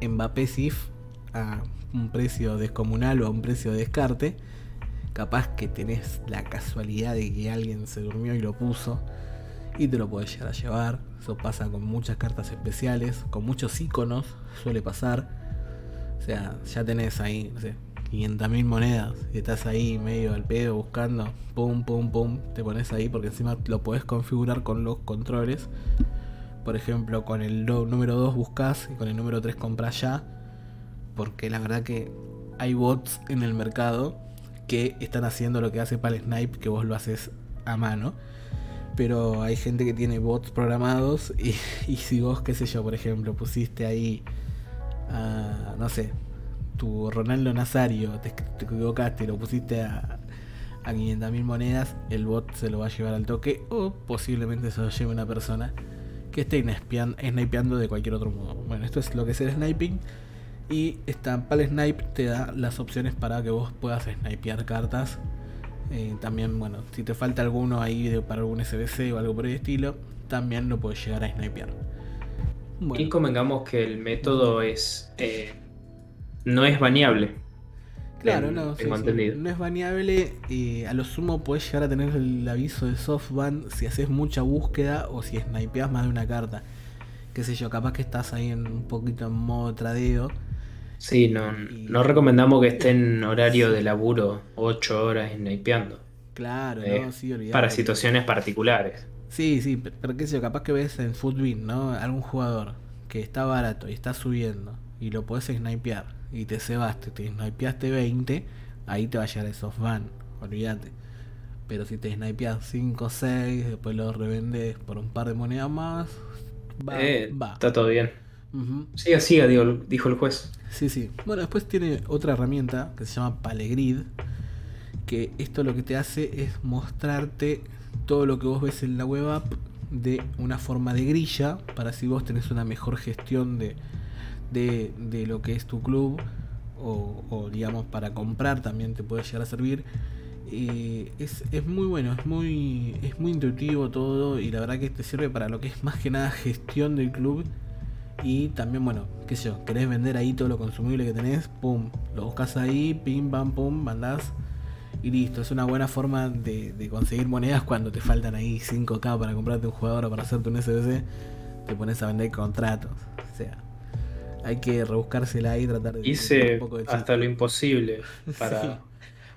Mbappé Sif a un precio descomunal o a un precio de descarte, capaz que tenés la casualidad de que alguien se durmió y lo puso y te lo podés llegar a llevar. Eso pasa con muchas cartas especiales, con muchos iconos, suele pasar. O sea, ya tenés ahí, no sé, 500.000 monedas y estás ahí medio al pedo buscando, pum, pum, pum, te pones ahí porque encima lo puedes configurar con los controles. Por ejemplo, con el número 2 buscas y con el número 3 compras ya. Porque la verdad que hay bots en el mercado que están haciendo lo que hace para el snipe, que vos lo haces a mano. Pero hay gente que tiene bots programados y, y si vos, qué sé yo, por ejemplo, pusiste ahí, uh, no sé, tu Ronaldo Nazario, te, equivocaste, lo pusiste a, a 500.000 monedas, el bot se lo va a llevar al toque o posiblemente se lo lleve una persona que esté snipeando de cualquier otro modo. Bueno, esto es lo que es el sniping. Y esta Pal Snipe te da las opciones para que vos puedas snipear cartas. Eh, también, bueno, si te falta alguno ahí para algún SBC o algo por el estilo, también lo puedes llegar a snipear. Y convengamos que el método es eh, no es baneable. Claro, no, sí, no es baneable. eh, a lo sumo podés llegar a tener el aviso de softban si haces mucha búsqueda o si snipeas más de una carta. Qué sé yo, capaz que estás ahí en un poquito en modo tradeo. Sí, no, Y- no recomendamos que esté en horario de laburo 8 horas snipeando. Claro, Eh, no, sí, olvidate. Para situaciones particulares. Sí, sí, pe- pero qué sé yo, capaz que ves en Footbin, ¿no? Algún jugador que está barato y está subiendo y lo podés snipear y te cebaste, te snipeaste 20, ahí te va a llegar el softban, olvídate. Pero si te snipeas 5 o 6, después lo revendes por un par de monedas más, va, Eh, va. Está todo bien. Ujú. Siga, siga, digo- dijo el juez. Sí, sí. Bueno, después tiene otra herramienta que se llama Palegrid. Que esto lo que te hace es mostrarte todo lo que vos ves en la web app de una forma de grilla. Para si vos tenés una mejor gestión de, de, de lo que es tu club. O, o, digamos para comprar también te puede llegar a servir. Eh, es, es muy bueno, es muy, es muy intuitivo todo. Y la verdad que te sirve para lo que es más que nada gestión del club. Y también, bueno, qué sé yo, querés vender ahí todo lo consumible que tenés, pum, lo buscas ahí, pim, pam, pum, mandás y listo. Es una buena forma de, de conseguir monedas cuando te faltan ahí 5k para comprarte un jugador o para hacerte un SBC. Te pones a vender contratos. O sea, hay que rebuscársela ahí y tratar de. Hice un poco de hasta lo imposible para, Sí.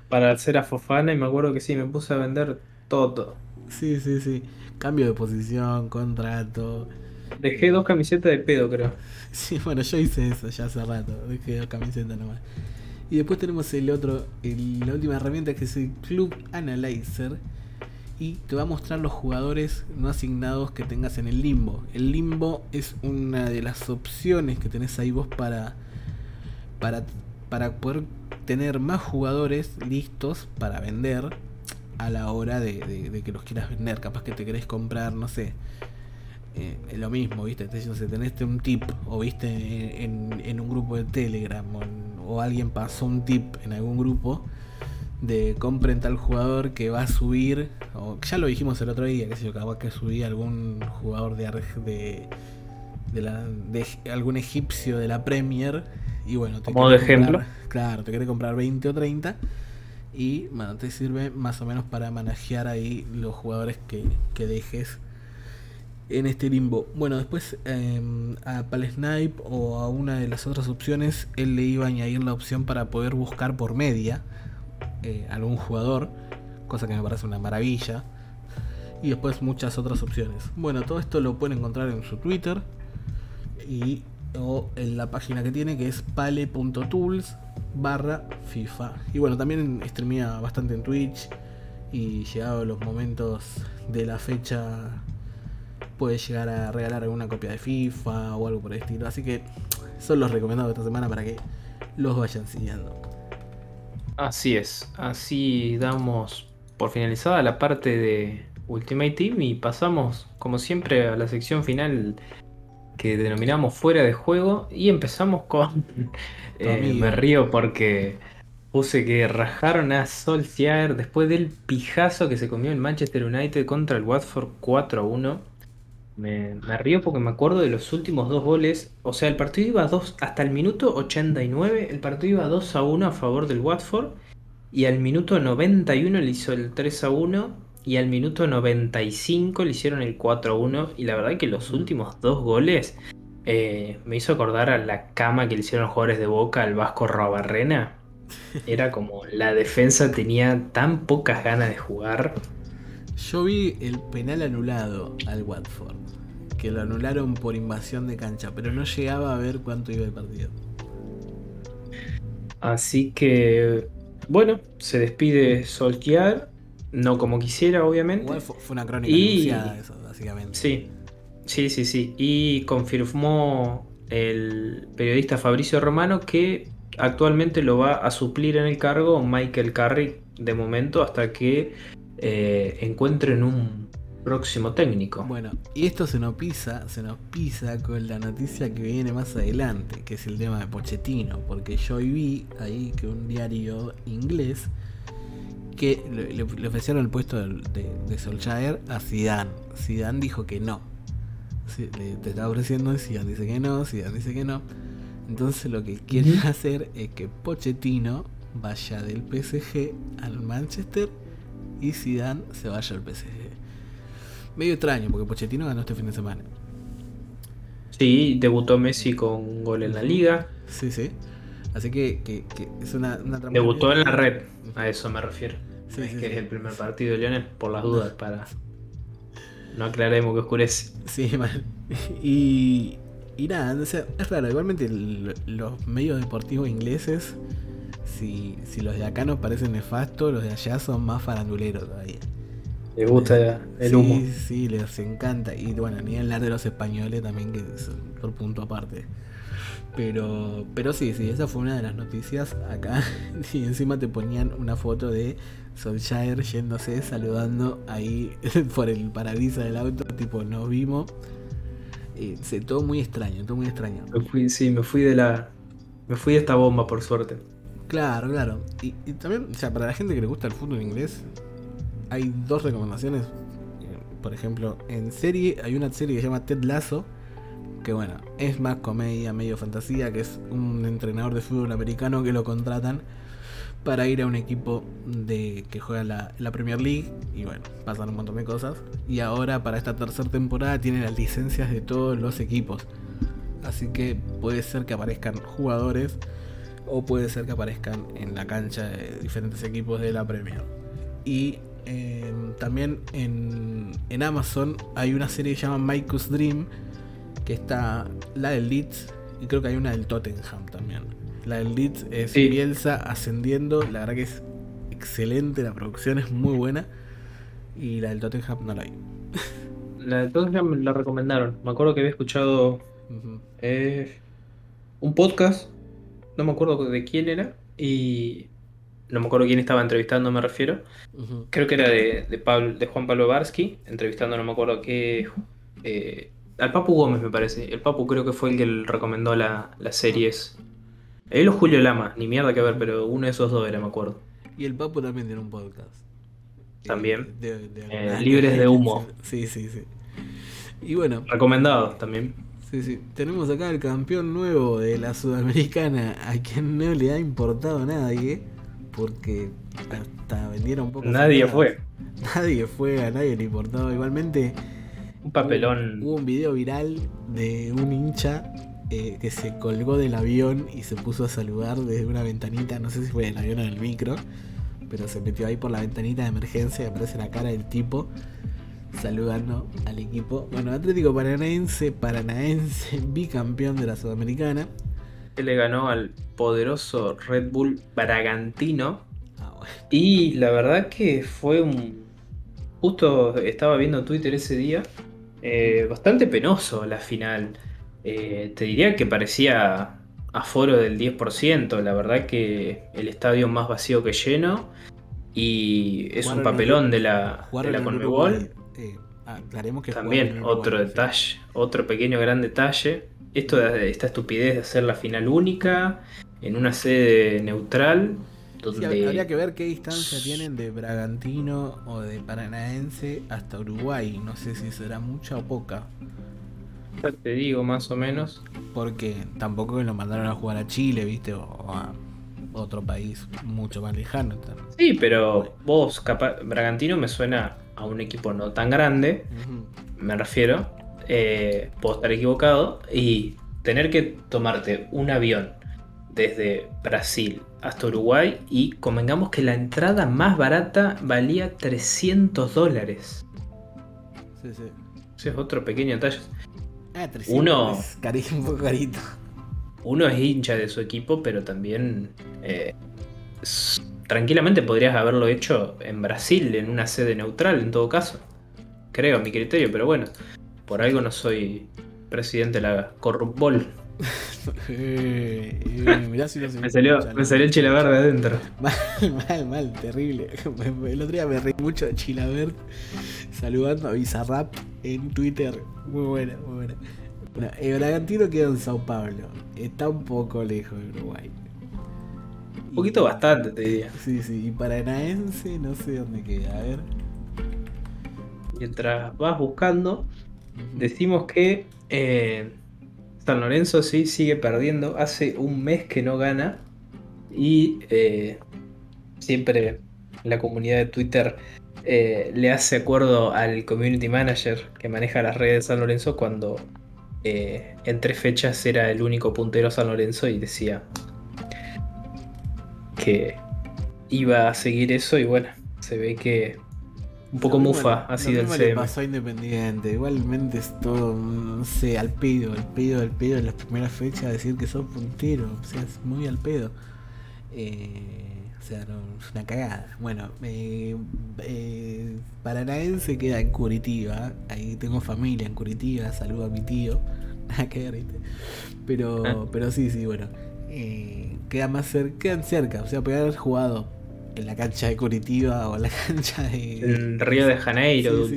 para hacer a Fofana y me acuerdo que sí, me puse a vender todo. Sí, sí, sí. Cambio de posición, contrato. Dejé dos camisetas de pedo, creo. Sí, bueno, yo hice eso ya hace rato, dejé dos camisetas nomás. Y después tenemos el otro, la última herramienta que es el Club Analyzer. Y te va a mostrar los jugadores no asignados que tengas en el limbo. El limbo es una de las opciones que tenés ahí vos para, para, para poder tener más jugadores listos para vender a la hora de, de- de que los quieras vender. Capaz que te querés comprar, no sé, eh, es lo mismo, ¿viste? Te, sé, tenés un tip o viste en, en un grupo de Telegram o, en- o alguien pasó un tip en algún grupo de compren tal jugador que va a subir, o ya lo dijimos el otro día, que sé yo, capaz que subía algún jugador de, Arg- de, de, la, de algún egipcio de la Premier y bueno, te Como de comprar- ejemplo. claro, te querés comprar 20 o 30 y bueno, te sirve más o menos para manejar ahí los jugadores que, que dejes en este limbo. Bueno, después eh, a Palesnipe o a una de las otras opciones, él le iba a añadir la opción para poder buscar por media eh, algún jugador, cosa que me parece una maravilla. Y después muchas otras opciones. Bueno, todo esto lo pueden encontrar en su Twitter y o en la página que tiene que es pale.tools barra FIFA. Y bueno, también streamea bastante en Twitch y llegado los momentos de la fecha puede llegar a regalar alguna copia de FIFA o algo por el estilo. Así que son los recomendados de esta semana para que los vayan siguiendo. Así es, así damos por finalizada la parte de Ultimate Team y pasamos, como siempre, a la sección final que denominamos fuera de juego y empezamos con... eh, me río porque puse que rajaron a Solskjaer después del pijazo que se comió el Manchester United contra el Watford 4 a 1. Me, me río porque me acuerdo de los últimos dos goles. O sea, el partido iba 2 hasta el minuto 89. El partido iba 2 a 1 a favor del Watford. Y al minuto 91 le hizo el 3 a 1. Y al minuto 95 le hicieron el 4 a 1. Y la verdad que los últimos dos goles eh, me hizo acordar a la cama que le hicieron los jugadores de Boca al Vasco Rabarrena. Era como la defensa tenía tan pocas ganas de jugar. Yo vi el penal anulado al Watford, que lo anularon por invasión de cancha, pero no llegaba a ver cuánto iba el partido. Así que, bueno, se despide Solskjaer. No como quisiera, obviamente. Igual fue una crónica Y- anunciada eso, básicamente. Sí, sí, sí, sí. Y confirmó el periodista Fabricio Romano que actualmente lo va a suplir en el cargo Michael Carrick de momento hasta que eh, encuentren un próximo técnico. Bueno, y esto se nos pisa, se nos pisa con la noticia que viene más adelante, que es el tema de Pochettino, porque yo vi ahí que un diario inglés que le, ofrecieron el puesto de, de, de Solskjaer a Zidane. Zidane dijo que no. Le, te estaba ofreciendo y Zidane dice que no, Zidane dice que no. Entonces lo que quieren hacer es que Pochettino vaya del PSG al Manchester y Zidane se vaya al PSG. Medio extraño porque Pochettino ganó este fin de semana. Sí, debutó Messi con un gol en la liga. Sí, sí. Así que, que, que es una, una trampa Debutó en la red, a eso me refiero. Sí, es sí, que sí. es el primer partido de Lionel, por las dudas, para. No aclaremos que oscurece. Sí, mal. Y, y nada, o sea, es raro. Igualmente el- los medios deportivos ingleses, si, si los de acá nos parecen nefastos, los de allá son más faranduleros todavía. Le gusta el sí, humo. Sí, les encanta. Y bueno, ni hablar de los españoles también, que es por punto aparte. Pero, pero sí, sí, esa fue una de las noticias acá. Y encima te ponían una foto de Solskjaer yéndose, saludando ahí por el parabrisas del auto, tipo, nos vimos. Eh, sí, todo muy extraño, todo muy extraño. Me fui, sí, me fui de la. Me fui de esta bomba, por suerte. Claro, claro. Y, y también, o sea, para la gente que le gusta el fútbol inglés, hay dos recomendaciones. Por ejemplo, en serie hay una serie que se llama Ted Lasso, que bueno, es más comedia, medio fantasía, que es un entrenador de fútbol americano que lo contratan para ir a un equipo de que juega la, la Premier League y bueno, pasan un montón de cosas. Y ahora para esta tercera temporada tiene las licencias de todos los equipos. Así que puede ser que aparezcan jugadores o puede ser que aparezcan en la cancha de diferentes equipos de la Premier. Y eh, también en, en Amazon hay una serie que se llama Mike's Dream, que está la del Leeds y creo que hay una del Tottenham también. La del Leeds es Sí. Bielsa ascendiendo, la verdad que es excelente, la producción es muy buena. Y la del Tottenham no la hay. La de Tottenham me la recomendaron. Me acuerdo que había escuchado eh, un podcast. No me acuerdo de quién era. Y no me acuerdo quién estaba entrevistando, me refiero. Creo que era de, de, Pablo, de Juan Pablo Barsky, entrevistando, no me acuerdo qué. eh, al Papu Gómez, me parece. El Papu creo que fue el que le recomendó la, las series. Él o Julio Lama, ni mierda que ver, pero uno de esos dos era, me acuerdo. Y el Papo también tiene un podcast. También. Eh, de- Eh, Libres de Humo. Sí, sí, sí. Y bueno, Recomendado también. sí, sí. Tenemos acá el campeón nuevo de la Sudamericana, a quien no le ha importado a nadie, porque hasta vendieron poco. Nadie fue. Nadie fue, a nadie le importaba. Igualmente, Un papelón. Hubo un video viral de un hincha eh, que se colgó del avión y se puso a saludar desde una ventanita, no sé si fue del avión o del micro, pero se metió ahí por la ventanita de emergencia y aparece la cara del tipo saludando al equipo. Bueno, Atlético Paranaense, Paranaense, bicampeón de la Sudamericana. Que le ganó al poderoso Red Bull Bragantino. Ah, bueno. Y la verdad que fue un. Justo estaba viendo Twitter ese día. eh, bastante penoso la final. Eh, te diría que parecía aforo del 10%. La verdad que el estadio más vacío que lleno. Y es un Jugaron papelón de la, de la Conmebol. Eh, aclaremos que jugaron También otro detalle, otro pequeño gran detalle. Esto de esta estupidez de hacer la final única en una sede neutral, donde hab- habría que ver qué distancia tienen de Bragantino o de Paranaense hasta Uruguay. No sé si será mucha o poca. ya te digo más o menos. Porque tampoco lo mandaron a jugar a Chile, ¿viste? O a otro país mucho más lejano. Sí, pero vos, capaz, Bragantino me suena a un equipo no tan grande, me refiero. Eh, puedo estar equivocado. Y tener que tomarte un avión desde Brasil hasta Uruguay y convengamos que la entrada más barata valía 300 dólares. Sí, sí. Ese es otro pequeño detalle. Ah, 300 Uno- es cari- un poco carito. Uno es hincha de su equipo, pero también eh, tranquilamente podrías haberlo hecho en Brasil, en una sede neutral, en todo caso. Creo, a mi criterio, pero bueno, por algo no soy presidente de la Corrupbol. Eh, eh, mirá si no se Me salió, me salió el chile verde adentro. Mal, mal, mal, terrible. El otro día me reí mucho de Chilabert saludando a Bizarrap en Twitter. Muy buena, muy buena. Bueno, el Bragantino queda en Sao Paulo. Está un poco lejos de Uruguay. Un poquito Y- bastante, te diría. Sí, sí. Y Paranaense, no sé dónde queda. A ver. Mientras vas buscando. Decimos que eh, San Lorenzo sí sigue perdiendo. Hace un mes que no gana. y eh, siempre la comunidad de Twitter eh, le hace acuerdo al community manager que maneja las redes de San Lorenzo cuando eh, en tres fechas era el único puntero San Lorenzo y decía que iba a seguir eso y bueno, se ve que un poco mufa ha sido el CM. pasó a Independiente, igualmente es todo, no sé, al pedo, al pedo, al pedo en las primeras fechas decir que sos puntero, o sea, es muy al pedo. Eh, o sea, no, es una cagada. Bueno, eh, eh, Paranaense queda en Curitiba, ahí tengo familia en Curitiba, saludo a mi tío, nada que ver, Pero, ah. pero sí, sí, bueno, eh, queda más cerca, quedan cerca, o sea, haber jugado en la cancha de Curitiba o en la cancha de. En Río de Janeiro,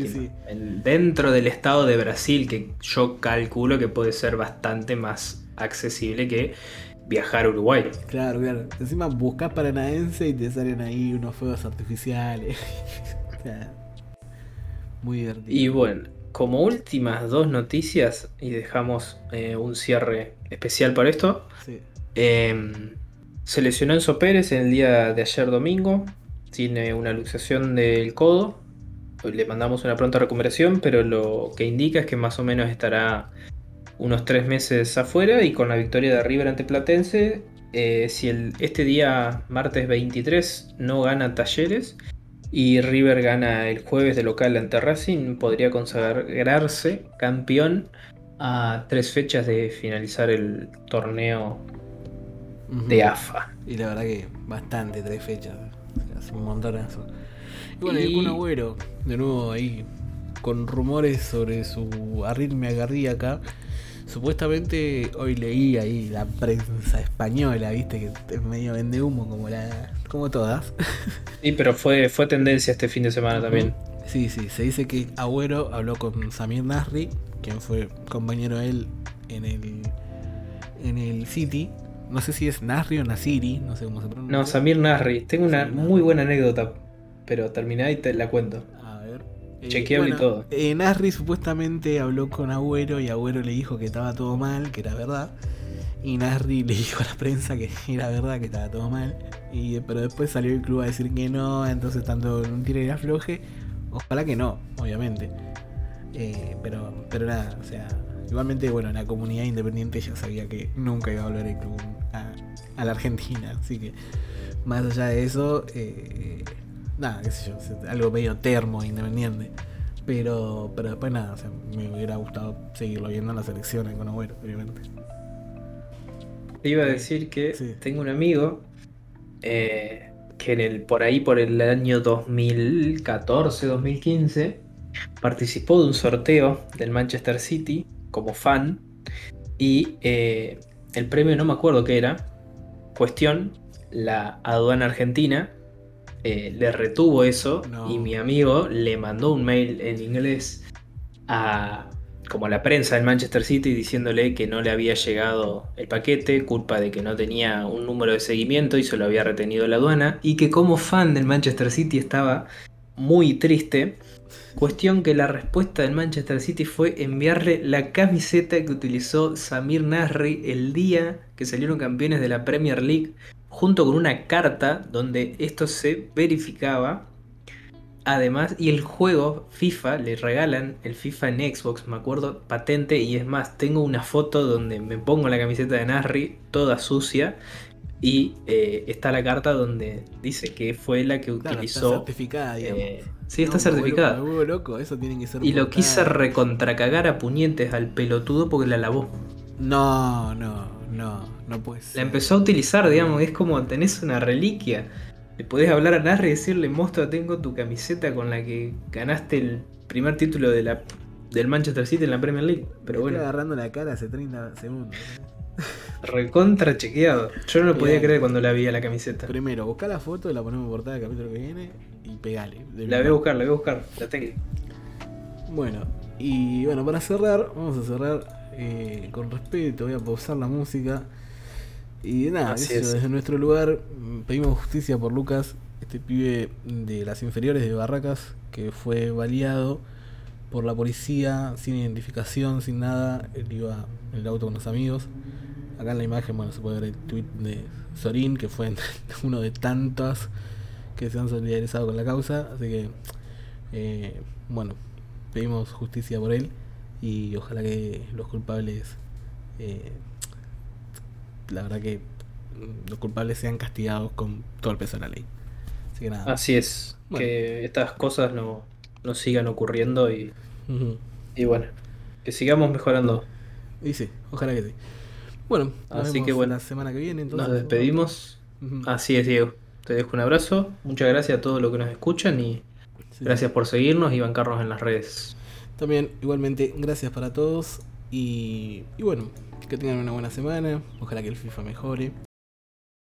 dentro del estado de Brasil, que yo calculo que puede ser bastante más accesible que viajar a Uruguay. Claro, claro. Encima buscas paranaense y te salen ahí unos fuegos artificiales. muy divertido. Y bueno, como últimas dos noticias, y dejamos eh, un cierre especial para esto. Sí. Eh, se lesionó Enzo Pérez en el día de ayer domingo. Tiene una luxación del codo. Le mandamos una pronta recuperación, pero lo que indica es que más o menos estará unos tres meses afuera y con la victoria de River ante Platense, eh, si este día martes 23 no gana Talleres y River gana el jueves de local ante Racing, podría consagrarse campeón a tres fechas de finalizar el torneo de AFA. Y la verdad que bastante, tres fechas. Hace un montonazo. Y bueno, y... Agüero, de nuevo ahí, con rumores sobre su arritmia cardíaca. Supuestamente hoy leí ahí la prensa española, viste, que es medio vende humo como la. como todas. Sí, pero fue, fue tendencia este fin de semana también. Sí, sí, se dice que Agüero habló con Samir Nasri, quien fue compañero de él en el en el City, no sé si es Nasri o Nasiri, no sé cómo se pronuncia. No, Samir Nasri. Tengo una muy buena anécdota, pero terminá y te la cuento. A ver. Eh, Chequeable y todo. Eh, Nasri supuestamente habló con Agüero y Agüero le dijo que estaba todo mal, que era verdad. Y Nasri le dijo a la prensa que era verdad, que estaba todo mal. Y, pero después salió el club a decir que no, entonces tanto un tire y afloje. Ojalá que no, obviamente. Eh, pero, pero nada, o sea, igualmente, bueno, la comunidad independiente ya sabía que nunca iba a volver el club a, la Argentina. Así que, más allá de eso, eh, nada, qué sé yo, algo medio termo, independiente. Pero, pero después nada, o sea, me hubiera gustado seguirlo viendo en las elecciones con Agüero, obviamente. Te iba a decir que tengo un amigo eh, que en el, por ahí, por el año 2014, 2015, participó de un sorteo del Manchester City como fan y eh, el premio no me acuerdo qué era. Cuestión, la aduana argentina eh, le retuvo eso y mi amigo le mandó un mail en inglés a como a la prensa del Manchester City diciéndole que no le había llegado el paquete, culpa de que no tenía un número de seguimiento y se lo había retenido la aduana, y que como fan del Manchester City estaba muy triste Cuestión que la respuesta del Manchester City fue enviarle la camiseta que utilizó Samir Nasri el día que salieron campeones de la Premier League, junto con una carta donde esto se verificaba. Además, y el juego FIFA, le regalan el FIFA en Xbox, me acuerdo, patente, y es más, tengo una foto donde me pongo la camiseta de Nasri, toda sucia, y eh, está la carta donde dice que fue la que utilizó. certificada, digamos. Eh, sí, está certificada. loco, eso tiene que ser. Y lo quise recontracagar a puñetes al pelotudo porque la lavó. No, no, no, no puede La empezó a utilizar, digamos, es como tenés una reliquia. Le podés hablar a Narri y decirle, monstruo, tengo tu camiseta con la que ganaste el primer título de la, del Manchester City en la Premier League. Pero bueno. agarrando la cara hace 30 segundos. Recontra chequeado. Yo no lo podía creer cuando la vi a la camiseta. Primero, busca la foto, la ponemos en portada del capítulo que viene y pegale. La voy a buscar, la voy a buscar, la tengo. Bueno, y bueno, para cerrar, vamos a cerrar eh, con respeto, voy a pausar la música. Y nada, desde nuestro lugar mm, pedimos justicia por Lucas, este pibe de las inferiores de Barracas, que fue baleado por la policía sin identificación, sin nada. Él iba en el auto con los amigos acá en la imagen bueno, se puede ver el tweet de Sorín, que fue uno de tantos que se han solidarizado con la causa. Así que, eh, bueno, pedimos justicia por él y ojalá que los culpables, eh, la verdad que los culpables sean castigados con todo el peso de la ley. Así que nada. Así es, Bueno. que estas cosas no, no sigan ocurriendo y, y bueno, que sigamos mejorando. Y sí, ojalá que sí. Bueno, nos Así vemos que bueno, la semana que viene. Entonces, Nos despedimos. Así es, Diego. Te dejo un abrazo. Muchas gracias a todos los que nos escuchan y Sí, gracias por seguirnos y bancarnos en las redes. También, igualmente, gracias para todos. Y, y bueno, que tengan una buena semana. Ojalá que el FIFA mejore.